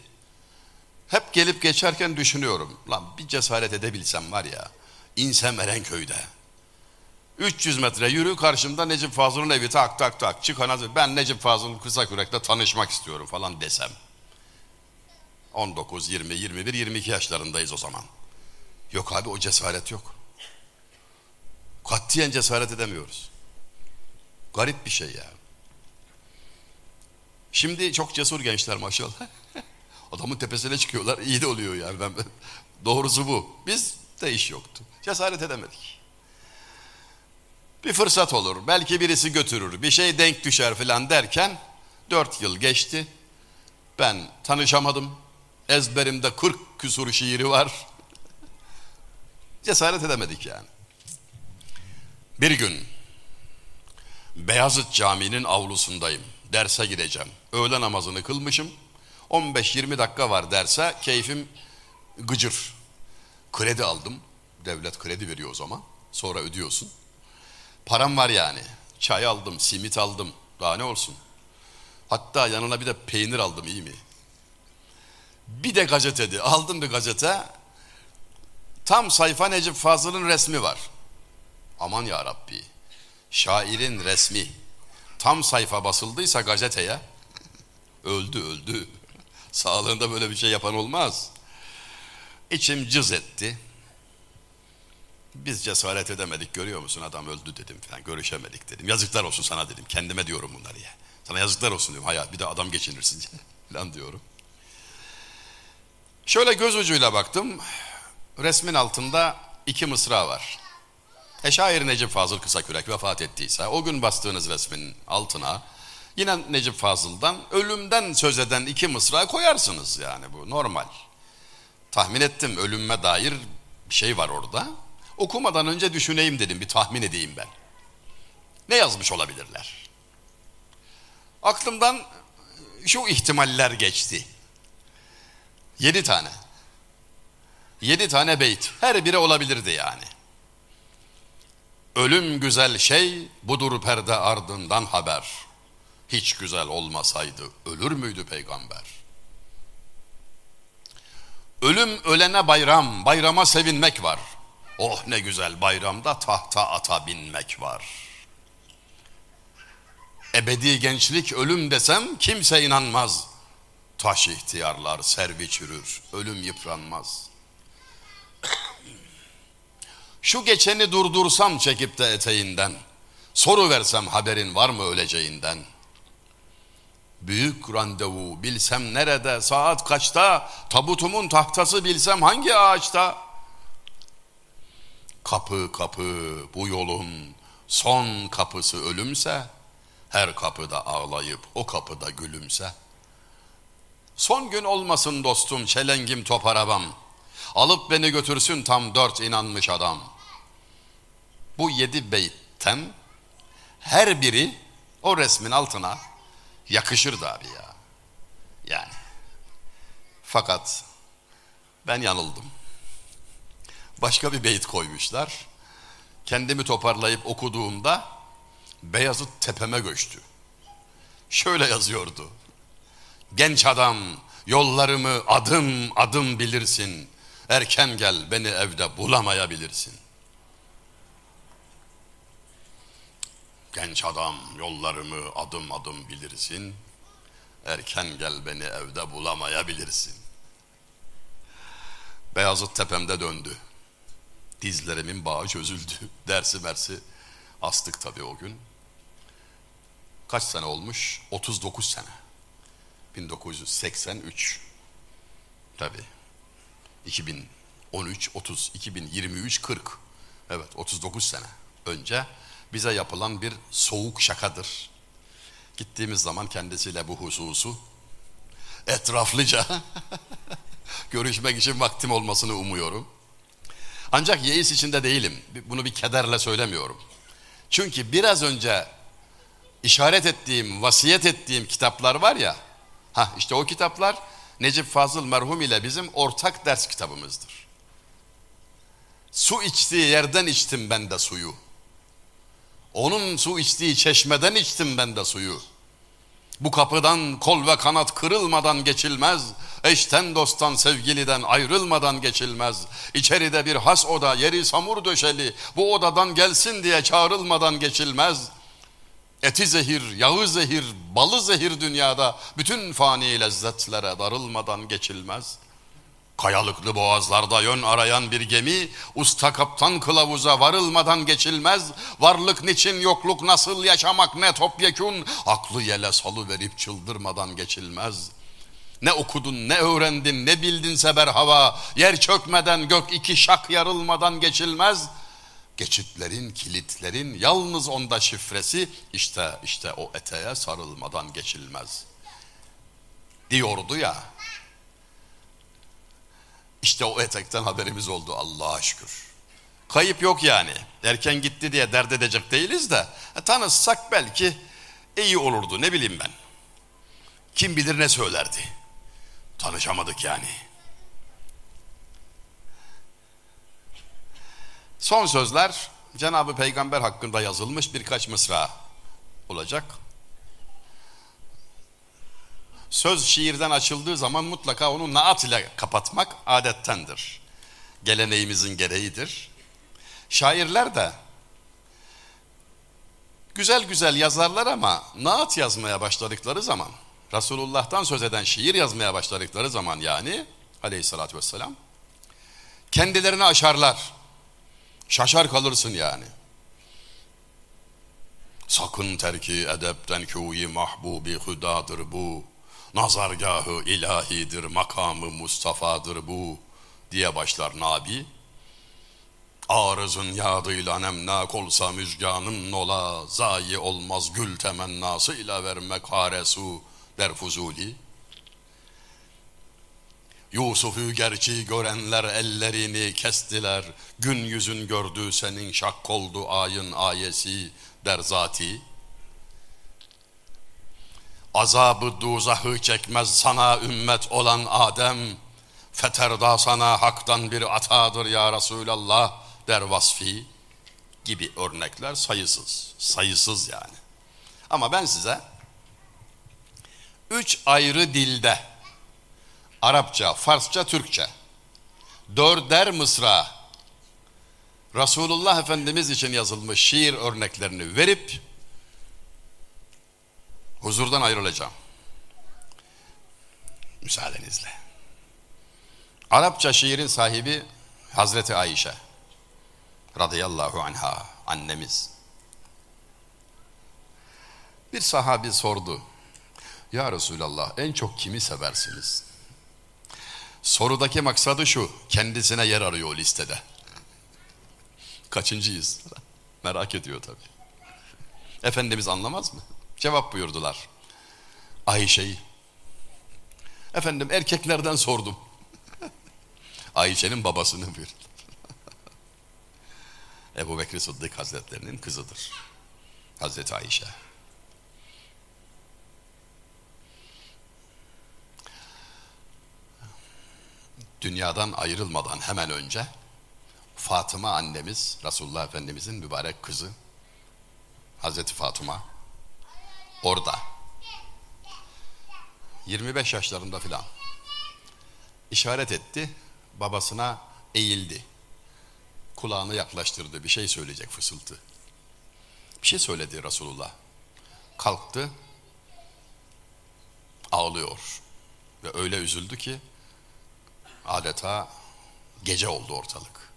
Hep gelip geçerken düşünüyorum. Lan bir cesaret edebilsem var ya. İnsem Erenköy'de. 300 metre yürü karşımda Necip Fazıl'ın evi tak tak tak. Çıkan hazır. Ben Necip Fazıl Kısakürek'le tanışmak istiyorum falan desem. 19, 20, 21, 22 yaşlarındayız o zaman. Yok abi o cesaret yok. Katiyen cesaret edemiyoruz. Garip bir şey ya. Şimdi çok cesur gençler maşallah. Adamın tepesine çıkıyorlar. iyi de oluyor yani. Ben, doğrusu bu. Biz de iş yoktu. Cesaret edemedik. Bir fırsat olur. Belki birisi götürür. Bir şey denk düşer falan derken dört yıl geçti. Ben tanışamadım. Ezberimde kırk küsur şiiri var. Cesaret edemedik yani. Bir gün Beyazıt Camii'nin avlusundayım. Derse gideceğim. Öğle namazını kılmışım. 15-20 dakika var derse keyfim gıcır. Kredi aldım. Devlet kredi veriyor o zaman. Sonra ödüyorsun. Param var yani. Çay aldım, simit aldım. Daha ne olsun. Hatta yanına bir de peynir aldım iyi mi? Bir de gazetedi. Aldım bir gazete. Tam sayfa Necip Fazıl'ın resmi var. Aman ya Rabbi. Şairin resmi. Tam sayfa basıldıysa gazeteye öldü öldü. Sağlığında böyle bir şey yapan olmaz. İçim cız etti. Biz cesaret edemedik görüyor musun adam öldü dedim falan görüşemedik dedim. Yazıklar olsun sana dedim kendime diyorum bunları ya. Sana yazıklar olsun diyorum hayat bir de adam geçinirsin falan diyorum. Şöyle göz ucuyla baktım resmin altında iki mısra var. E Necip Fazıl Kısakürek vefat ettiyse o gün bastığınız resmin altına yine Necip Fazıl'dan ölümden söz eden iki mısra koyarsınız yani bu normal. Tahmin ettim ölümme dair bir şey var orada. Okumadan önce düşüneyim dedim bir tahmin edeyim ben. Ne yazmış olabilirler? Aklımdan şu ihtimaller geçti. Yedi tane. Yedi tane beyt. Her biri olabilirdi yani. Ölüm güzel şey, budur perde ardından haber. Hiç güzel olmasaydı ölür müydü peygamber? Ölüm ölene bayram, bayrama sevinmek var. Oh ne güzel bayramda tahta ata binmek var. Ebedi gençlik ölüm desem kimse inanmaz. Taş ihtiyarlar servi çürür, ölüm yıpranmaz. Şu geçeni durdursam çekip de eteğinden, soru versem haberin var mı öleceğinden? Büyük randevu bilsem nerede, saat kaçta, tabutumun tahtası bilsem hangi ağaçta? Kapı kapı bu yolun son kapısı ölümse, her kapıda ağlayıp o kapıda gülümse. Son gün olmasın dostum çelengim top arabam, alıp beni götürsün tam dört inanmış adam.'' Bu yedi beytten her biri o resmin altına yakışırdı abi ya. Yani. Fakat ben yanıldım. Başka bir beyt koymuşlar. Kendimi toparlayıp okuduğumda Beyazıt tepeme göçtü. Şöyle yazıyordu. Genç adam yollarımı adım adım bilirsin. Erken gel beni evde bulamayabilirsin. Genç adam yollarımı adım adım bilirsin. Erken gel beni evde bulamayabilirsin. Beyazıt tepemde döndü. Dizlerimin bağı çözüldü. Dersi mersi astık tabii o gün. Kaç sene olmuş? 39 sene. 1983. Tabii. 2013, 30, 2023, 40. Evet 39 sene önce bize yapılan bir soğuk şakadır. Gittiğimiz zaman kendisiyle bu hususu etraflıca görüşmek için vaktim olmasını umuyorum. Ancak yeis içinde değilim. Bunu bir kederle söylemiyorum. Çünkü biraz önce işaret ettiğim, vasiyet ettiğim kitaplar var ya, ha işte o kitaplar Necip Fazıl merhum ile bizim ortak ders kitabımızdır. Su içtiği yerden içtim ben de suyu. Onun su içtiği çeşmeden içtim ben de suyu. Bu kapıdan kol ve kanat kırılmadan geçilmez. Eşten dosttan sevgiliden ayrılmadan geçilmez. İçeride bir has oda yeri samur döşeli. Bu odadan gelsin diye çağrılmadan geçilmez. Eti zehir, yağı zehir, balı zehir dünyada bütün fani lezzetlere darılmadan geçilmez. Kayalıklı boğazlarda yön arayan bir gemi, usta kaptan kılavuza varılmadan geçilmez. Varlık niçin yokluk nasıl yaşamak ne topyekun, aklı yele salı verip çıldırmadan geçilmez. Ne okudun, ne öğrendin, ne bildin seber hava, yer çökmeden gök iki şak yarılmadan geçilmez. Geçitlerin, kilitlerin yalnız onda şifresi, işte işte o eteğe sarılmadan geçilmez. Diyordu ya, işte o etekten haberimiz oldu Allah'a şükür. Kayıp yok yani. Erken gitti diye dert edecek değiliz de e, tanışsak belki iyi olurdu ne bileyim ben. Kim bilir ne söylerdi. Tanışamadık yani. Son sözler Cenab-ı Peygamber hakkında yazılmış birkaç mısra olacak. Söz şiirden açıldığı zaman mutlaka onu naat ile kapatmak adettendir. Geleneğimizin gereğidir. Şairler de güzel güzel yazarlar ama naat yazmaya başladıkları zaman, Resulullah'tan söz eden şiir yazmaya başladıkları zaman yani aleyhissalatü vesselam, kendilerini aşarlar. Şaşar kalırsın yani. Sakın terki edepten kûyi mahbubi hudadır bu nazargahı ilahidir, makamı Mustafa'dır bu diye başlar Nabi. Arızın yadıyla nemnak olsa müjganın nola, zayi olmaz gül temennasıyla vermek haresu der Fuzuli. Yusuf'u gerçi görenler ellerini kestiler, gün yüzün gördü senin şak oldu ayın ayesi der zati. Azabı duzahı çekmez sana ümmet olan Adem. Feterda sana haktan bir atadır ya Resulallah der vasfi gibi örnekler sayısız. Sayısız yani. Ama ben size üç ayrı dilde Arapça, Farsça, Türkçe dörder mısra Resulullah Efendimiz için yazılmış şiir örneklerini verip huzurdan ayrılacağım. Müsaadenizle. Arapça şiirin sahibi Hazreti Ayşe radıyallahu anha annemiz. Bir sahabi sordu. Ya Resulallah en çok kimi seversiniz? Sorudaki maksadı şu. Kendisine yer arıyor o listede. Kaçıncıyız? Merak ediyor tabii. Efendimiz anlamaz mı? Cevap buyurdular. Ayşe'yi. Efendim erkeklerden sordum. Ayşe'nin babasını buyurdu. Ebu Bekir Sıddık Hazretlerinin kızıdır. Hazreti Ayşe. Dünyadan ayrılmadan hemen önce Fatıma annemiz, Resulullah Efendimizin mübarek kızı, Hazreti Fatıma orada. 25 yaşlarında filan. işaret etti, babasına eğildi. Kulağını yaklaştırdı, bir şey söyleyecek fısıltı. Bir şey söyledi Resulullah. Kalktı, ağlıyor. Ve öyle üzüldü ki adeta gece oldu ortalık.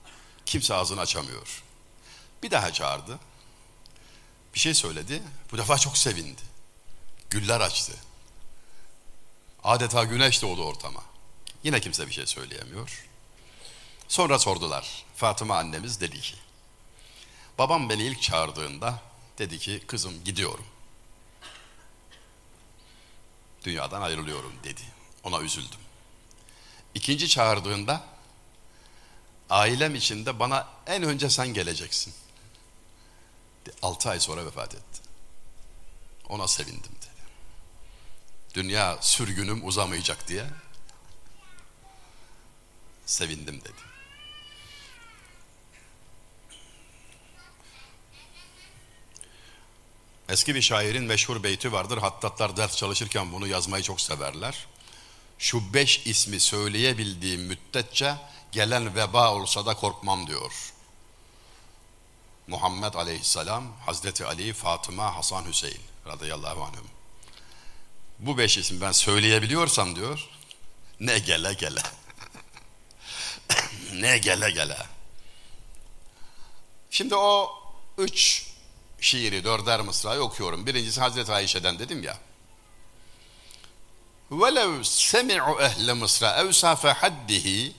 Kimse ağzını açamıyor. Bir daha çağırdı. Bir şey söyledi. Bu defa çok sevindi. Güller açtı. Adeta güneş doğdu ortama. Yine kimse bir şey söyleyemiyor. Sonra sordular. Fatıma annemiz dedi ki, babam beni ilk çağırdığında dedi ki, kızım gidiyorum. Dünyadan ayrılıyorum dedi. Ona üzüldüm. İkinci çağırdığında, ailem içinde bana en önce sen geleceksin. Altı ay sonra vefat etti. Ona sevindim. Dünya sürgünüm uzamayacak diye sevindim dedi. Eski bir şairin meşhur beyti vardır. Hattatlar ders çalışırken bunu yazmayı çok severler. Şu beş ismi söyleyebildiğim müddetçe gelen veba olsa da korkmam diyor. Muhammed Aleyhisselam, Hazreti Ali, Fatıma, Hasan Hüseyin radıyallahu anhüm. Bu beş isim ben söyleyebiliyorsam diyor, ne gele gele. ne gele gele. Şimdi o üç şiiri dörder mısrayı okuyorum. Birincisi Hazreti Ayşe'den dedim ya. وَلَوْ سَمِعُوا اَهْلَ مِصْرَ اَوْسَافَ حَدِّهِ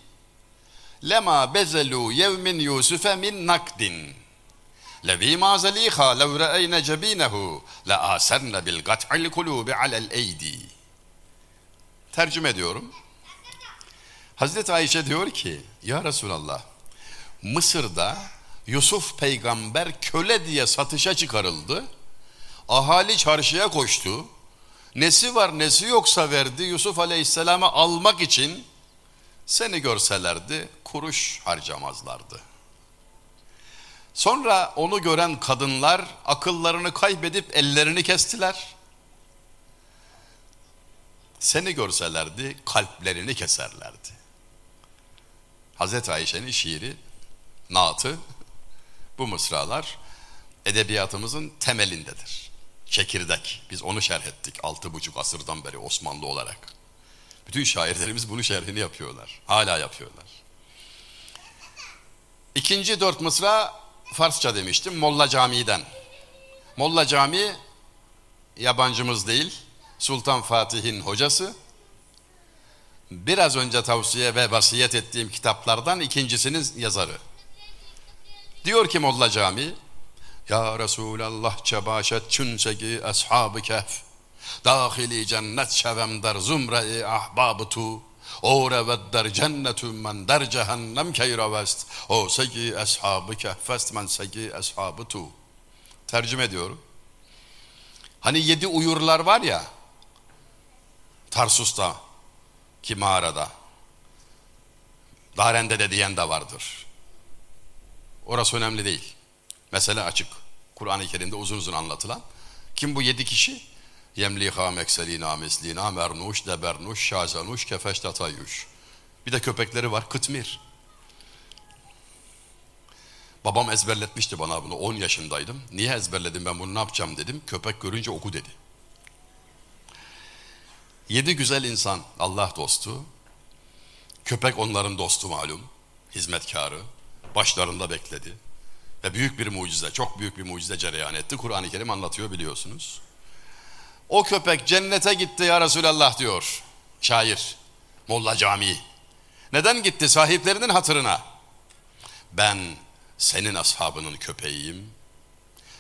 لَمَا بَزَلُوا يَوْمٍ يُوسُفَ مِنْ نَقْدٍ لَذ۪ي زَل۪يخَا لَوْ رَأَيْنَ جَب۪ينَهُ لَآسَرْنَ بِالْقَطْعِ الْقُلُوبِ عَلَى الْاَيْدِي Tercüme ediyorum. Hazreti Ayşe diyor ki, Ya Resulallah, Mısır'da Yusuf peygamber köle diye satışa çıkarıldı. Ahali çarşıya koştu. Nesi var nesi yoksa verdi Yusuf aleyhisselamı almak için seni görselerdi kuruş harcamazlardı. Sonra onu gören kadınlar akıllarını kaybedip ellerini kestiler. Seni görselerdi kalplerini keserlerdi. Hazreti Ayşe'nin şiiri, naatı bu mısralar edebiyatımızın temelindedir. Çekirdek. Biz onu şerh ettik altı buçuk asırdan beri Osmanlı olarak. Bütün şairlerimiz bunu şerhini yapıyorlar. Hala yapıyorlar. İkinci dört mısra Farsça demiştim. Molla Camii'den. Molla Camii yabancımız değil. Sultan Fatih'in hocası. Biraz önce tavsiye ve vasiyet ettiğim kitaplardan ikincisinin yazarı. Diyor ki Molla Cami, Ya Resulallah çebaşet çünsegi ashab-ı kehf, dahili cennet şevem der zumre-i ahbab tu, o revedder cennetü men der cehennem keyravest, o segi ashab-ı kehfest men segi ashab tu. Tercüme ediyorum. Hani yedi uyurlar var ya, Tarsus'ta, ki mağarada, Darende de diyen de vardır. Orası önemli değil. Mesele açık. Kur'an-ı Kerim'de uzun uzun anlatılan. Kim bu yedi kişi? Yemliha mekselina mislina mernuş debernuş şazanuş kefeş tatayuş. Bir de köpekleri var kıtmir. Babam ezberletmişti bana bunu 10 yaşındaydım. Niye ezberledim ben bunu ne yapacağım dedim. Köpek görünce oku dedi. Yedi güzel insan Allah dostu. Köpek onların dostu malum. Hizmetkarı başlarında bekledi. Ve büyük bir mucize, çok büyük bir mucize cereyan etti. Kur'an-ı Kerim anlatıyor biliyorsunuz. O köpek cennete gitti ya Resulallah diyor şair Molla Camii. Neden gitti? Sahiplerinin hatırına. Ben senin ashabının köpeğiyim.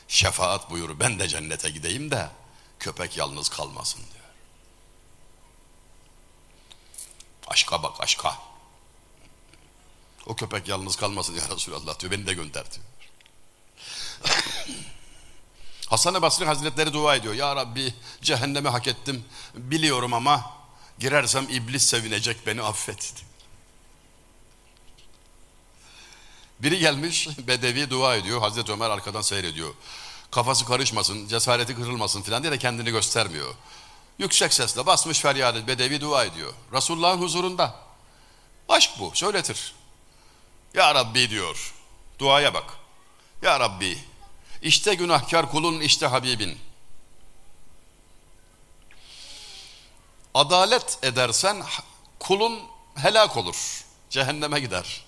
Şefaat buyur ben de cennete gideyim de köpek yalnız kalmasın diyor. Aşka bak aşka. O köpek yalnız kalmasın ya Resulallah diyor. Beni de gönder diyor. Hasan-ı Basri Hazretleri dua ediyor. Ya Rabbi cehennemi hak ettim. Biliyorum ama girersem iblis sevinecek beni affet. Biri gelmiş bedevi dua ediyor. Hazreti Ömer arkadan seyrediyor. Kafası karışmasın, cesareti kırılmasın filan diye de kendini göstermiyor. Yüksek sesle basmış feryadı bedevi dua ediyor. Resulullah'ın huzurunda. Aşk bu, söyletir. Ya Rabbi diyor. Duaya bak. Ya Rabbi işte günahkar kulun işte Habibin. Adalet edersen kulun helak olur. Cehenneme gider.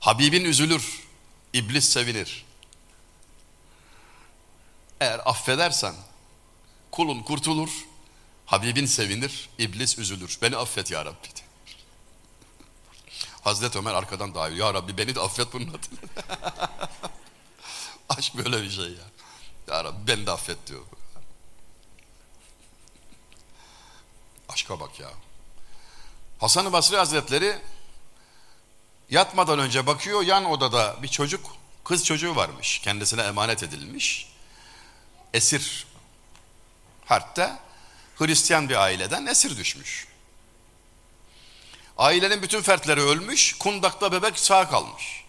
Habibin üzülür. İblis sevinir. Eğer affedersen kulun kurtulur. Habibin sevinir. İblis üzülür. Beni affet ya Rabbi. Hazreti Ömer arkadan davet Ya Rabbi beni de affet bunun adına. Aşk böyle bir şey ya. Ya Rabbi beni de affet diyor. Aşka bak ya. Hasan-ı Basri Hazretleri yatmadan önce bakıyor yan odada bir çocuk kız çocuğu varmış. Kendisine emanet edilmiş. Esir. Hatta Hristiyan bir aileden esir düşmüş. Ailenin bütün fertleri ölmüş, kundakta bebek sağ kalmış.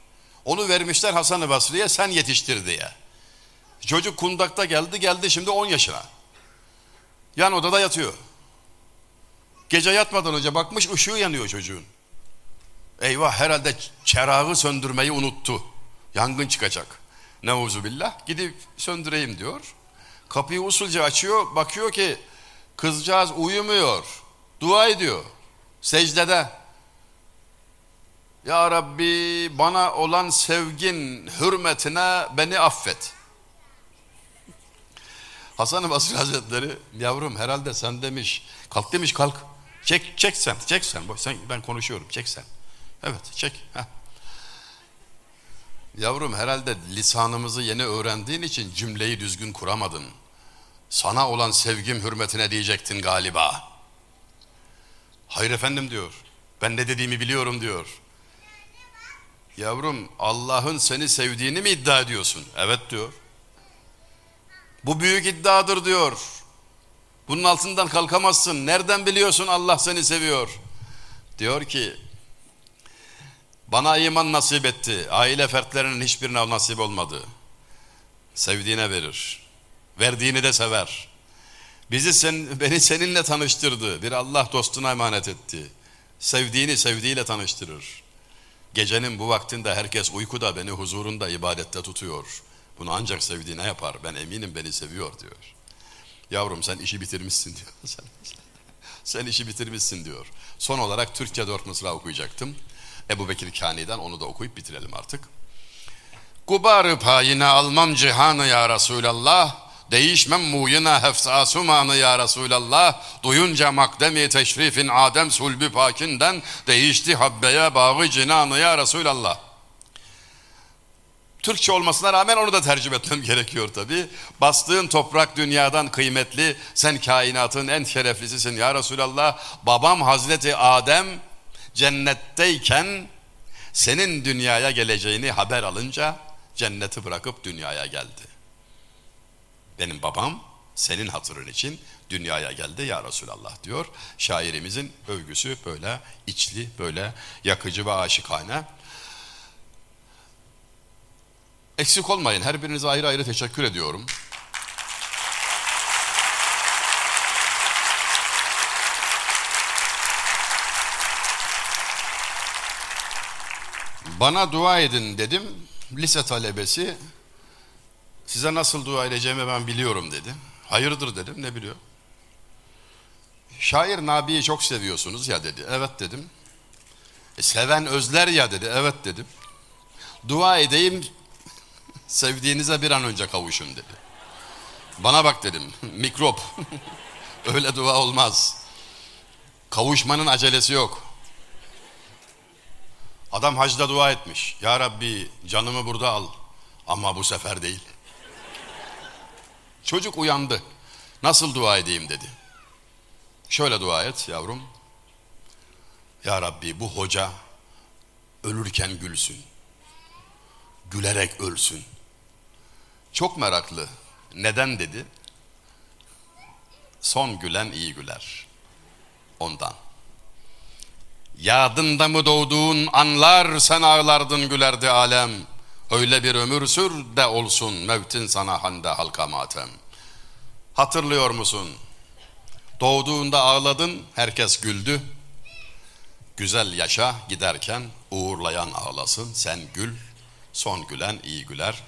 Onu vermişler Hasan-ı Basri'ye sen yetiştir diye. Çocuk kundakta geldi geldi şimdi 10 yaşına. Yan odada yatıyor. Gece yatmadan önce bakmış ışığı yanıyor çocuğun. Eyvah herhalde çerağı söndürmeyi unuttu. Yangın çıkacak. Neuzu billah gidip söndüreyim diyor. Kapıyı usulca açıyor bakıyor ki kızcağız uyumuyor. Dua ediyor. Secdede. Ya Rabbi bana olan sevgin hürmetine beni affet. Hasan-ı Basri Hazretleri yavrum herhalde sen demiş kalk demiş kalk. Çek çek sen çek sen. Sen ben konuşuyorum çek sen. Evet çek. Heh. Yavrum herhalde lisanımızı yeni öğrendiğin için cümleyi düzgün kuramadın. Sana olan sevgim hürmetine diyecektin galiba. Hayır efendim diyor. Ben ne dediğimi biliyorum diyor. Yavrum Allah'ın seni sevdiğini mi iddia ediyorsun? Evet diyor. Bu büyük iddiadır diyor. Bunun altından kalkamazsın. Nereden biliyorsun Allah seni seviyor? Diyor ki bana iman nasip etti. Aile fertlerinin hiçbirine nasip olmadı. Sevdiğine verir. Verdiğini de sever. Bizi sen, beni seninle tanıştırdı. Bir Allah dostuna emanet etti. Sevdiğini sevdiğiyle tanıştırır. Gecenin bu vaktinde herkes uykuda beni huzurunda ibadette tutuyor. Bunu ancak sevdiğine yapar. Ben eminim beni seviyor diyor. Yavrum sen işi bitirmişsin diyor. Sen, sen işi bitirmişsin diyor. Son olarak Türkçe dört mısra okuyacaktım. Ebu Bekir Kani'den onu da okuyup bitirelim artık. Kubarı payine almam cihanı ya Resulallah. Değişmem muyuna hefsasumanı ya Resulallah. Duyunca makdemi teşrifin Adem sulbü pakinden değişti habbeye bağı cinanı ya Resulallah. Türkçe olmasına rağmen onu da tercüme etmem gerekiyor tabi. Bastığın toprak dünyadan kıymetli, sen kainatın en şereflisisin ya Resulallah. Babam Hazreti Adem cennetteyken senin dünyaya geleceğini haber alınca cenneti bırakıp dünyaya geldi. Benim babam senin hatırın için dünyaya geldi ya Resulallah diyor. Şairimizin övgüsü böyle içli, böyle yakıcı ve aşıkane. Eksik olmayın. Her birinize ayrı ayrı teşekkür ediyorum. Bana dua edin dedim. Lise talebesi size nasıl dua edeceğimi ben biliyorum dedi. Hayırdır dedim ne biliyor? Şair Nabi'yi çok seviyorsunuz ya dedi. Evet dedim. E, seven özler ya dedi. Evet dedim. Dua edeyim sevdiğinize bir an önce kavuşun dedi. Bana bak dedim. Mikrop. Öyle dua olmaz. Kavuşmanın acelesi yok. Adam hacda dua etmiş. Ya Rabbi canımı burada al. Ama bu sefer değil. Çocuk uyandı. Nasıl dua edeyim dedi. Şöyle dua et yavrum. Ya Rabbi bu hoca ölürken gülsün. Gülerek ölsün. Çok meraklı. Neden dedi? Son gülen iyi güler. Ondan. Yadında mı doğduğun anlar sen ağlardın gülerdi alem. Öyle bir ömür sür de olsun mevtin sana hande halka matem. Hatırlıyor musun? Doğduğunda ağladın, herkes güldü. Güzel yaşa giderken uğurlayan ağlasın, sen gül, son gülen iyi güler.